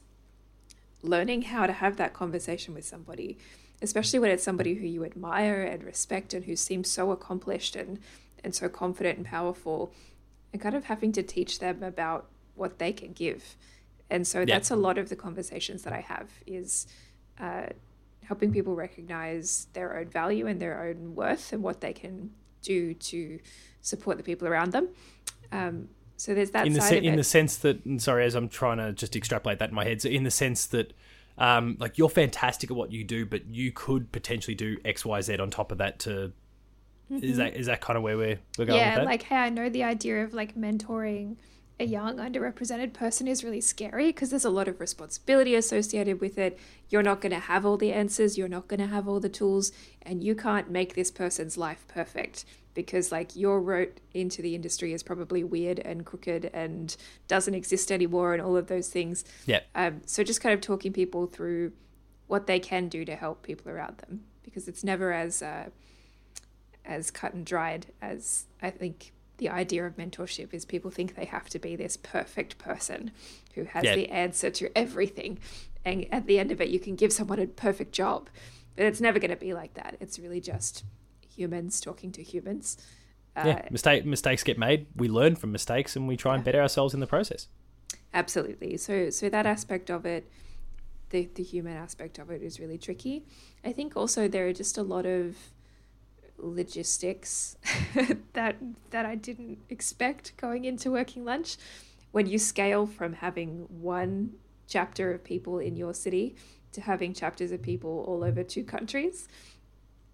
learning how to have that conversation with somebody, especially when it's somebody who you admire and respect and who seems so accomplished and, and so confident and powerful, and kind of having to teach them about what they can give. And so that's a lot of the conversations that I have is uh, helping people recognize their own value and their own worth and what they can do to support the people around them. Um, so there's that
in the
side
se- in the sense that sorry as I'm trying to just extrapolate that in my head so in the sense that um, like you're fantastic at what you do but you could potentially do X Y Z on top of that to is that is that kind of where we're we're going
yeah, like hey, I know the idea of like mentoring a young underrepresented person is really scary because
there's a lot of responsibility associated with it. You're not going to have all the answers, you're not going to have all the tools, and you can't make this person's life perfect because like your route into the industry is probably weird and crooked and doesn't exist anymore and all of those things.
yeah
Um, so just kind of talking people through what they can do to help people around them because it's never as uh, as cut and dried as I think the idea of mentorship is people think they have to be this perfect person who has
Yeah.
the answer to everything and at the end of it you can give someone a perfect job but it's never going to be like that it's really just humans talking to humans uh,
yeah mistake mistakes get made we learn from mistakes and we try and better ourselves in the process
Absolutely. So so that aspect of it, the the human aspect of it is really tricky. I think also there are just a lot of logistics that that I didn't expect going into working lunch. When you scale from having one chapter of people in your city to having chapters of people all over two countries,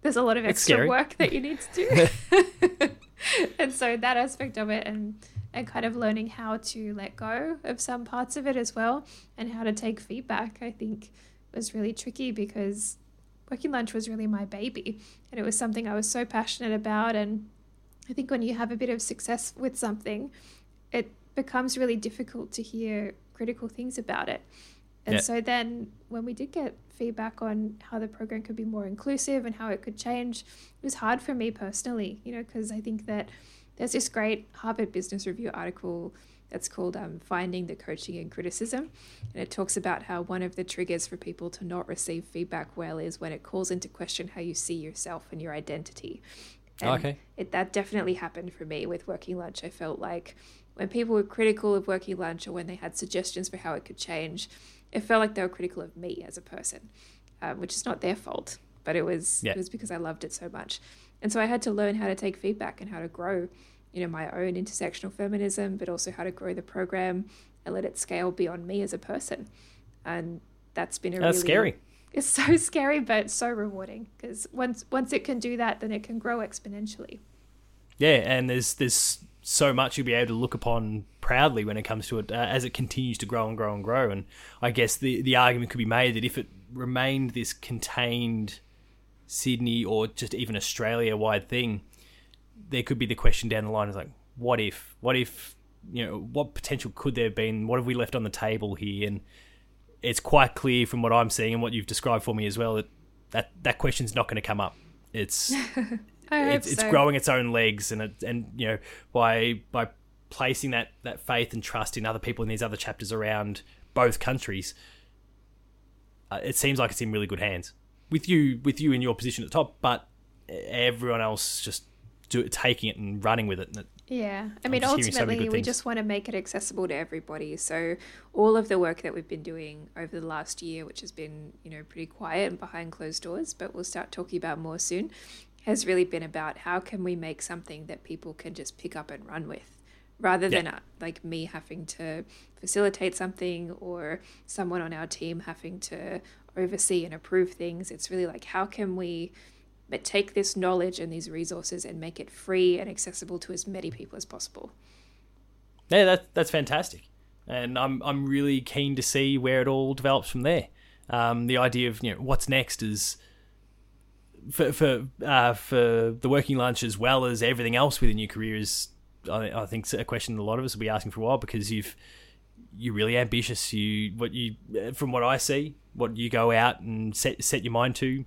there's a lot of extra work that you need to do.
and so that aspect of it and and kind of learning how to let go of some parts of it as well and how to take feedback i think was really tricky because working lunch was really my baby and it was something i was so passionate about and i think when you have a bit of success with something it becomes really difficult to hear critical things about it and
Yeah.
so then when we did get feedback on how the program could be more inclusive and how it could change, it was hard for me personally, you know, because I think that there's this great Harvard Business Review article that's called um, Finding the Coaching and Criticism. And it talks about how one of the triggers for people to not receive feedback well is when it calls into question how you see yourself and your identity. And
Okay.
It, that definitely happened for me with Working Lunch. I felt like when people were critical of Working Lunch or when they had suggestions for how it could change, it felt like they were critical of me as a person, um, which is not their fault, but it was
Yeah.
it was because I loved it so much, and so I had to learn how to take feedback and how to grow, you know, my own intersectional feminism, but also how to grow the program and let it scale beyond me as a person, and that's been a
that's
really
scary.
It's so scary, but it's so rewarding because once once it can do that, then it can grow exponentially.
yeah and there's there's so much you'll be able to look upon proudly when it comes to it uh, as it continues to grow and grow and grow. And i guess the the argument could be made that if it remained this contained sydney or just even australia wide thing there could be the question down the line is like what if what if you know what potential could there have been? What have we left on the table here? And it's quite clear from what i'm seeing and what you've described for me as well that that, that question's not going to come up. It's it's, it's growing its own legs, and it, and you know by by placing that that faith and trust in other people in these other chapters around both countries, uh, it seems like it's in really good hands. With you with you in your position at the top, but everyone else just do, it, taking it and running with it.
Yeah, I mean,
hearing so
ultimately, we just want to make it
accessible to everybody. So all of the work that we've been doing over the last year, which has been you know pretty quiet and behind closed doors, but we'll start talking about more soon, has really been about how can we make something that people can just pick up and run with, rather
Yeah.
than uh, like me having to facilitate something or someone on our team having to oversee and approve things. It's really like how can we but take this knowledge and these resources and make it free and accessible to as many people as possible.
Yeah, that, that's fantastic, and I'm I'm really keen to see where it all develops from there. Um, the idea of you know what's next is for for uh, for the working lunch as well as everything else within your career is I, I think a question a lot of us will be asking for a while because you've you're really ambitious. You what you from what I see, what you go out and set set your mind to,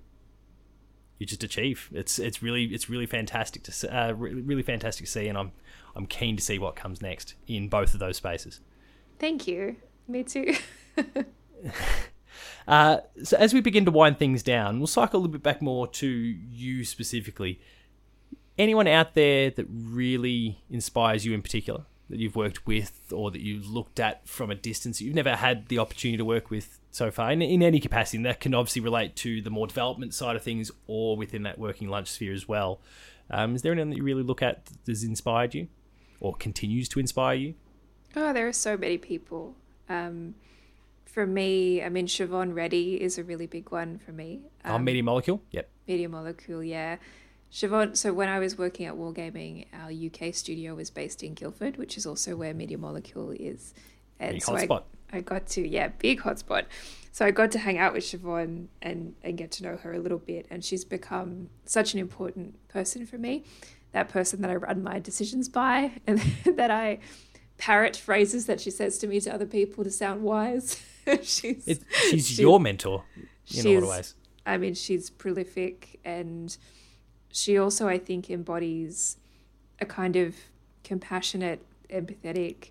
you just achieve. It's it's really it's really fantastic to see, uh, really, really fantastic to see, and I'm I'm keen to see what comes next in both of those spaces.
Thank you. Me too.
Uh, so as we begin to wind things down, we'll cycle a little bit back more to you specifically. Anyone out there that really inspires you in particular, that you've worked with or that you've looked at from a distance, that you've never had the opportunity to work with so far, in, in any capacity, and that can obviously relate to the more development side of things or within that working lunch sphere as well. Um, is there anyone that you really look at that has inspired you or continues to inspire you?
Oh, there are so many people. Um, for me, I mean, Siobhan Reddy is a really big one for me.
oh,
Um,
Media Molecule? Yep.
Media Molecule, yeah. Siobhan, so when I was working at Wargaming, our UK studio was based in Guildford, which is also where Media Molecule is. And
Big
so I,
hotspot.
I got to, yeah, big hotspot. So I got to hang out with Siobhan and, and get to know her a little bit. And she's become such an important person for me. That person that I run my decisions by and that I parrot phrases that she says to me to other people to sound wise. she's,
It, she's
she-
your mentor in a lot of ways.
I mean, she's prolific and she also, I think, embodies a kind of compassionate, empathetic,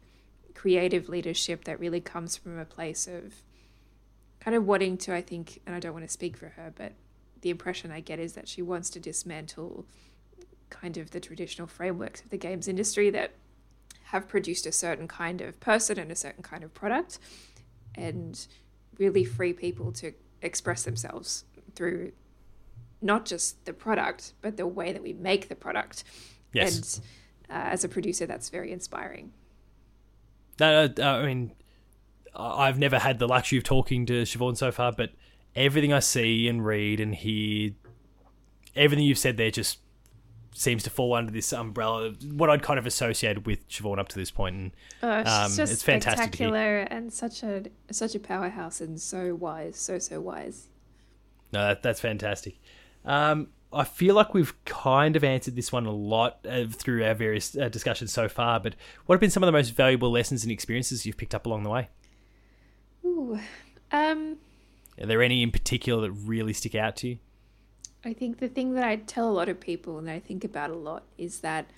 creative leadership that really comes from a place of kind of wanting to, I think, and I don't want to speak for her, but the impression I get is that she wants to dismantle kind of the traditional frameworks of the games industry that have produced a certain kind of person and a certain kind of product and really free people to express themselves through not just the product, but the way that we make the product.
Yes.
And uh, as a producer, that's very inspiring.
No, no, I mean, I've never had the luxury of talking to Siobhan so far, but everything I see and read and hear, everything you've said there just seems to fall under this umbrella, what I'd kind of associated with Siobhan up to this point. And
Oh, she's
Um,
just
it's fantastic
spectacular and such a
Such a powerhouse and so wise, so, so wise.
no, that, that's fantastic. Um, I feel like we've kind of answered this one a lot uh, through our various uh, discussions so far, but what have been some of the most valuable lessons and experiences you've picked up along the way?
Ooh.
um
Are there any in particular that really stick out to you?
I think the thing that I tell a lot of people and I think about a lot is that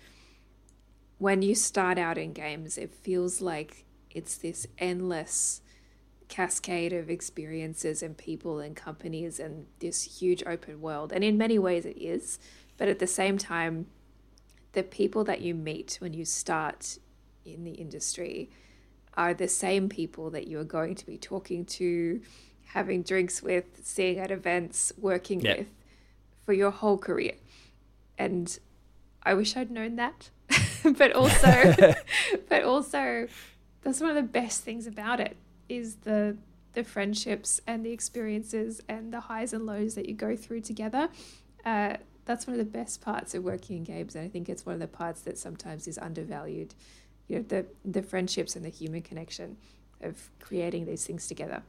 when you start out in games, it feels like it's this endless cascade of experiences and people and companies and this huge open world. And in many ways, it is. But at the same time, the people that you meet when you start in the industry are the same people that you are going to be talking to, having drinks with, seeing at events, working
Yeah.
with for your whole career. And I wish I'd known that. but also
but also that's one of the best things about it is the the friendships and the experiences and the highs and lows that you go through together uh, that's one of the best parts of working in games and i think it's one of the parts that sometimes is undervalued you know the the friendships and the human connection of creating these things together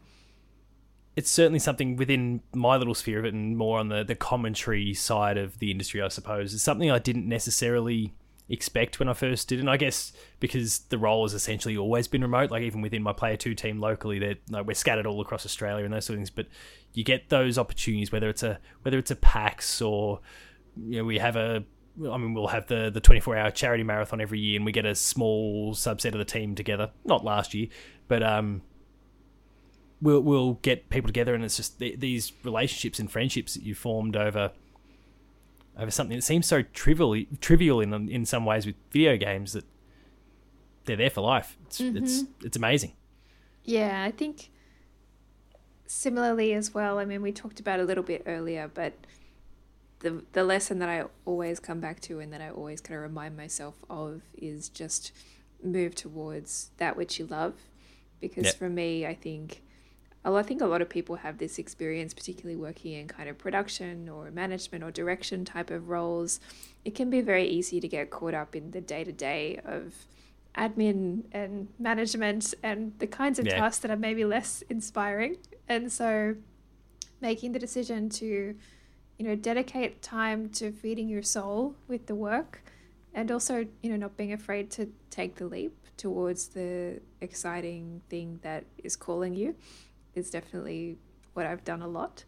it's certainly something within my little sphere of it and more on the, the commentary side of the industry, I suppose. It's something I didn't necessarily expect when I first did. And I guess because the role has essentially always been remote, like even within my player two team locally, they're, like, we're scattered all across Australia and those sort of things. But you get those opportunities, whether it's a whether it's a PAX or you know, we have a. I mean, we'll have the the 24 hour charity marathon every year, and we get a small subset of the team together. Not last year, but um, we'll we'll get people together, and it's just th- these relationships and friendships that you formed over over something that seems so trivial trivial in in some ways with video games that they're there for life. It's
Mm-hmm.
it's it's amazing.
Yeah, I think similarly as well. I mean, we talked about a little bit earlier, but the the lesson that I always come back to and that I always kind of remind myself of is just move towards that which you love. Because
Yep.
for me, I think I think a lot of people have this experience, particularly working in kind of production or management or direction type of roles. It can be very easy to get caught up in the day to day of admin and management and the kinds of
Yeah.
tasks that are maybe less inspiring. And so making the decision to, you know, dedicate time to feeding your soul with the work and also, you know, not being afraid to take the leap towards the exciting thing that is calling you is definitely what I've done a lot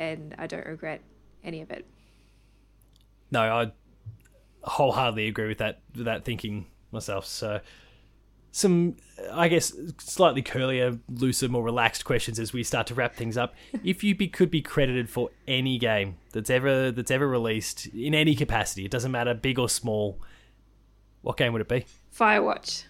and I don't regret any of it.
No, I wholeheartedly agree with that with that thinking myself. So, some I guess slightly curlier, looser, more relaxed questions as we start to wrap things up. if you be, could be credited for any game that's ever that's ever released in any capacity, it doesn't matter big or small. What game would it be?
Firewatch.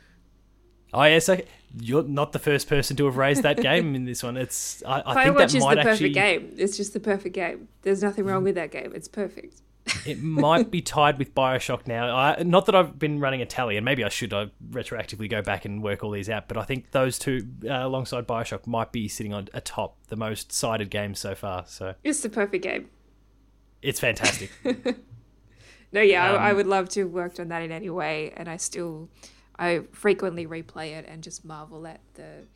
Oh yes, okay. you're not the first person to have raised that game in this one. It's I, I think that
is
might
the perfect
actually
game. It's just the perfect game. There's nothing wrong with that game. It's perfect.
it might be tied with Bioshock now. I, not that I've been running a tally, and maybe I should I retroactively go back and work all these out. But I think those two, uh, alongside Bioshock, might be sitting on atop the most cited games so far. So
It's the perfect game.
it's fantastic.
No, yeah,
Um,
I, I would love to have worked on that in any way, and I still, I frequently replay it and just marvel at the,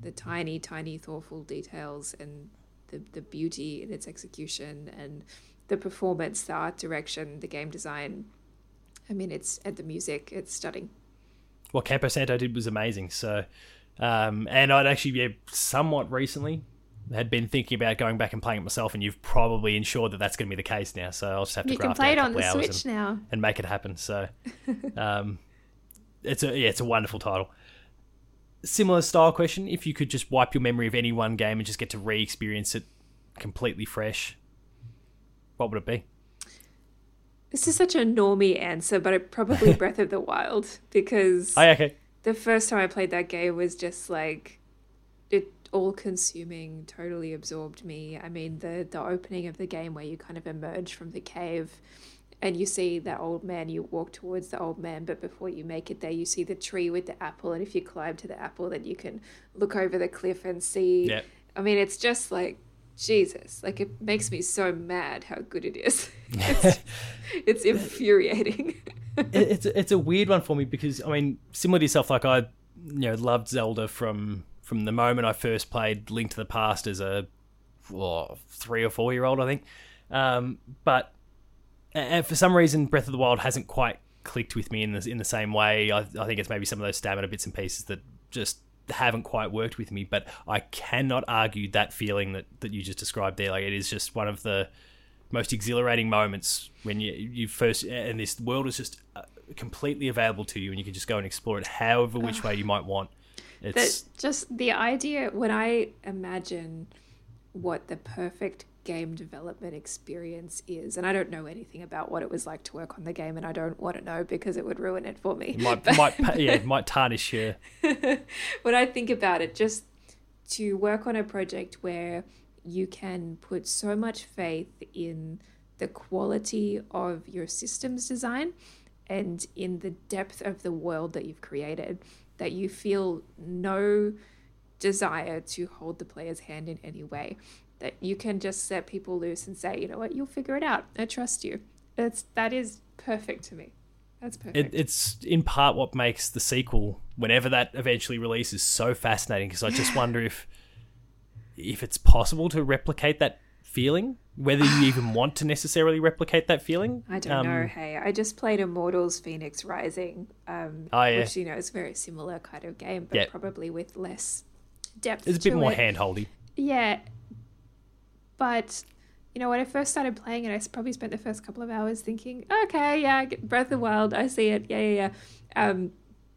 the tiny, tiny, thoughtful details and the the beauty in its execution and the performance, the art direction, the game design. I mean, it's and the music. It's stunning.
what Campo Santo did was amazing. So, um, and I'd actually yeah, somewhat recently had been thinking about going back and playing it myself, and you've probably ensured that that's going to be the case now. So I'll just have to
You can play it on the Switch
and-
now.
and make it happen. So, um, it's a yeah, it's a wonderful title. Similar style question: If you could just wipe your memory of any one game and just get to re-experience it completely fresh, what would it be?
This is such a normie answer, but it probably Breath of the Wild because
Oh, okay.
the first time I played that game was just like it all consuming, totally absorbed me. I mean the the opening of the game where you kind of emerge from the cave and you see that old man, you walk towards the old man, but before you make it there, you see the tree with the apple, and if you climb to the apple, then you can look over the cliff and see.
Yeah.
I mean, it's just like Jesus. Like it makes me so mad how good it is. It's, it's infuriating.
it, it's it's a weird one for me because I mean, similar to yourself, like I, you know, loved Zelda from from the moment I first played Link to the Past as a oh, three or four year old, I think. Um, but and for some reason, Breath of the Wild hasn't quite clicked with me in the in the same way. I, I think it's maybe some of those stamina bits and pieces that just haven't quite worked with me. But I cannot argue that feeling that that you just described there. Like it is just one of the most exhilarating moments when you you first and this world is just uh, completely available to you and you can just go and explore it however which way you might want. It's
just the idea when I imagine what the perfect game development experience is, and I don't know anything about what it was like to work on the game, and I don't want to know because it would ruin it for me.
it might might yeah it might tarnish your
when I think about it, just to work on a project where you can put so much faith in the quality of your systems design and in the depth of the world that you've created that you feel no desire to hold the player's hand in any way that you can just set people loose and say you know what you'll figure it out i trust you that's that is perfect to me that's perfect
it, it's in part what makes the sequel whenever that eventually releases so fascinating because I just wonder if if it's possible to replicate that feeling whether you even want to necessarily replicate that feeling
I don't
Um,
know. Hey, I just played Immortals Fenyx Rising, um,
Oh, yeah.
which you know is a very similar kind of game, but
Yeah.
probably with less
Depth
it's a bit more
it.
hand-holdy
Yeah, but
you know, when I first started playing it, I probably spent the first couple of hours thinking, okay, yeah, Breath of the Wild, I see it, yeah, yeah, yeah. Um,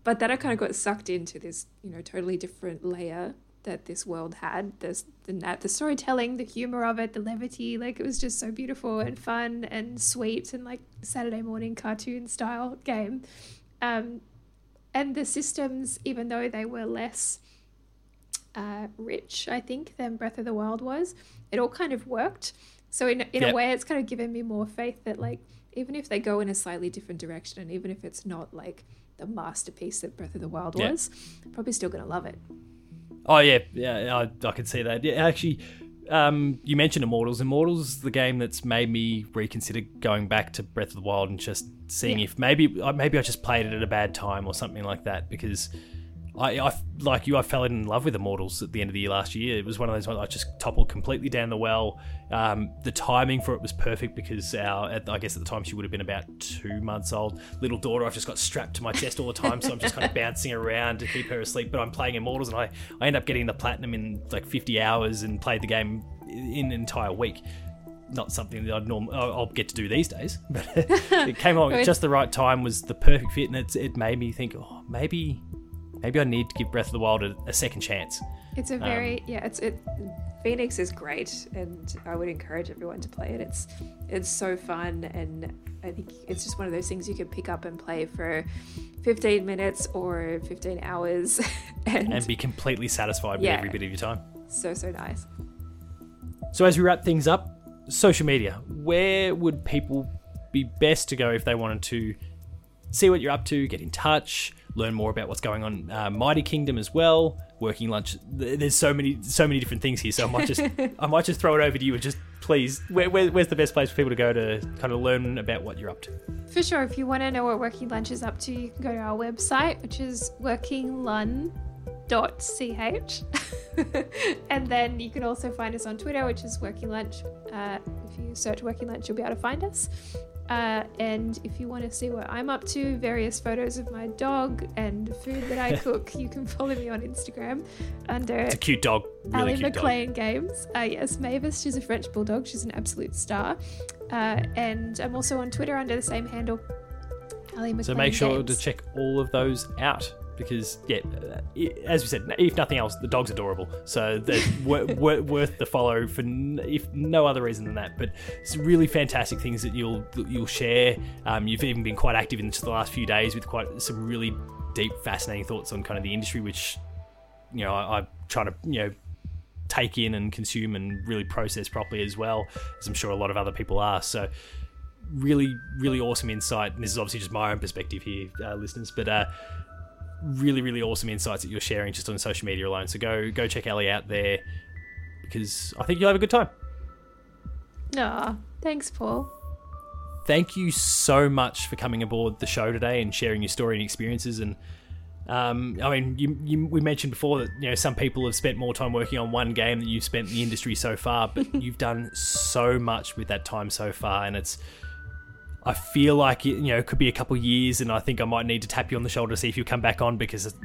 but then I kind of got sucked into this, you know, totally different layer that this world had. There's the the storytelling, the humor of it, the levity. Like it was just so beautiful and fun and sweet and like Saturday morning cartoon style game. Um, and the systems, even though they were less uh, rich, I think, than Breath of the Wild was, it all kind of worked. So in in yep. a way, it's kind of given me more faith that like even if they go in a slightly different direction, and even if it's not like the masterpiece that Breath of the Wild yep. was, I'm probably still gonna love it.
Oh yeah, yeah, I, I can see that. Yeah, actually, um, you mentioned Immortals. Immortals, is the game that's made me reconsider going back to Breath of the Wild and just seeing yeah. if maybe uh, maybe I just played it at a bad time or something like that because I, I like you, I fell in love with Immortals at the end of the year last year. It was one of those ones I just toppled completely down the well. Um, the timing for it was perfect because our, I guess at the time she would have been about two months old. Little daughter, I've just got strapped to my chest all the time, so I'm just kind of bouncing around to keep her asleep. But I'm playing Immortals, and I, I end up getting the platinum in like 50 hours and played the game in an entire week not something that I'd norm- I'll get to do these days, but it came along at just the right time. Was the perfect fit, and it, it made me think, oh, maybe maybe I need to give Breath of the Wild a, a second chance.
It's a very um,
yeah. It's it. Fenyx is great, and I would encourage everyone to play it. It's it's so fun, and I think it's just one of those things you can pick up and play for 15 minutes or 15 hours,
and, and be completely satisfied yeah, with every bit of your time.
So so nice.
So as we wrap things up, social media. Where would people be best to go if they wanted to see what you're up to, get in touch, learn more about what's going on uh, Mighty Kingdom as well. Working lunch. There's so many so many different things here. So I might just I might just throw it over to you and just please, where, where, where's the best place for people to go to kind of learn about what you're up to?
For sure. If you want to know what Working Lunch is up to, you can go to our website, which is workinglun.ch. and then you can also find us on Twitter, which is Working Lunch. Uh, if you search Working Lunch, you'll be able to find us. Uh, and if you want to see what I'm up to, various photos of my dog and food that I cook, you can follow me on Instagram under
it's a cute dog. Really
Ali McLean Games. Uh, yes, Mavis, she's a French bulldog. She's an absolute star. Uh, and I'm also on Twitter under the same handle. Ali McLean
so make sure
Games.
to check all of those out because yeah, uh, as we said, if nothing else, the dog's adorable, so they're worth the follow for if no other reason than that. But it's really fantastic things that you'll you'll share. Um, you've even been quite active in the last few days with quite some really deep, fascinating thoughts on kind of the industry, which you know I, I'm trying to you know take in and consume and really process properly as well, as I'm sure a lot of other people are. So really, really awesome insight. And this is obviously just my own perspective here, uh, listeners, but uh, really, really awesome insights that you're sharing just on social media alone. So go go check Ellie out there because I think you'll have a good time.
Aw, thanks, Paul.
Thank you so much for coming aboard the show today and sharing your story and experiences. And um, I mean, you, you, we mentioned before that you know some people have spent more time working on one game than you've spent in the industry so far, but you've done so much with that time so far, and it's I feel like it, you know it could be a couple years, and I think I might need to tap you on the shoulder to see if you come back on because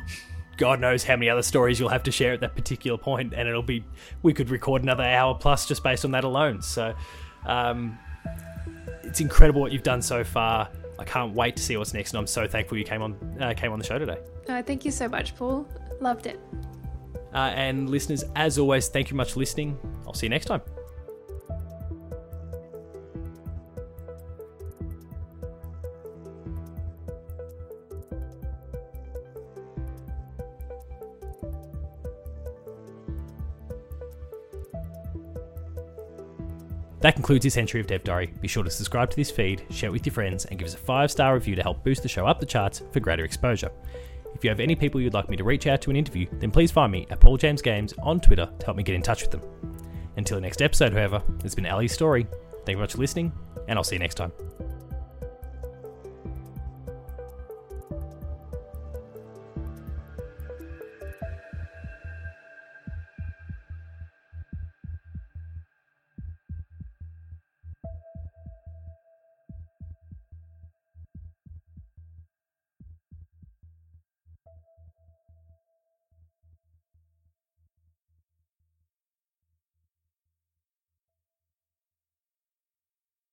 God knows how many other stories you'll have to share at that particular point, and it'll be we could record another hour plus just based on that alone. So um, it's incredible what you've done so far. I can't wait to see what's next, and I'm so thankful you came on uh, came on the show today.
Uh, thank you so much, Paul. Loved it.
Uh, and listeners, as always, thank you much for listening. I'll see you next time. That concludes this entry of Dev Diary. Be sure to subscribe to this feed, share it with your friends, and give us a 5 star review to help boost the show up the charts for greater exposure. If you have any people you'd like me to reach out to an interview, then please find me at Paul James Games on Twitter to help me get in touch with them. Until the next episode, however, it's been Ali's story. Thank you very much for listening, and I'll see you next time.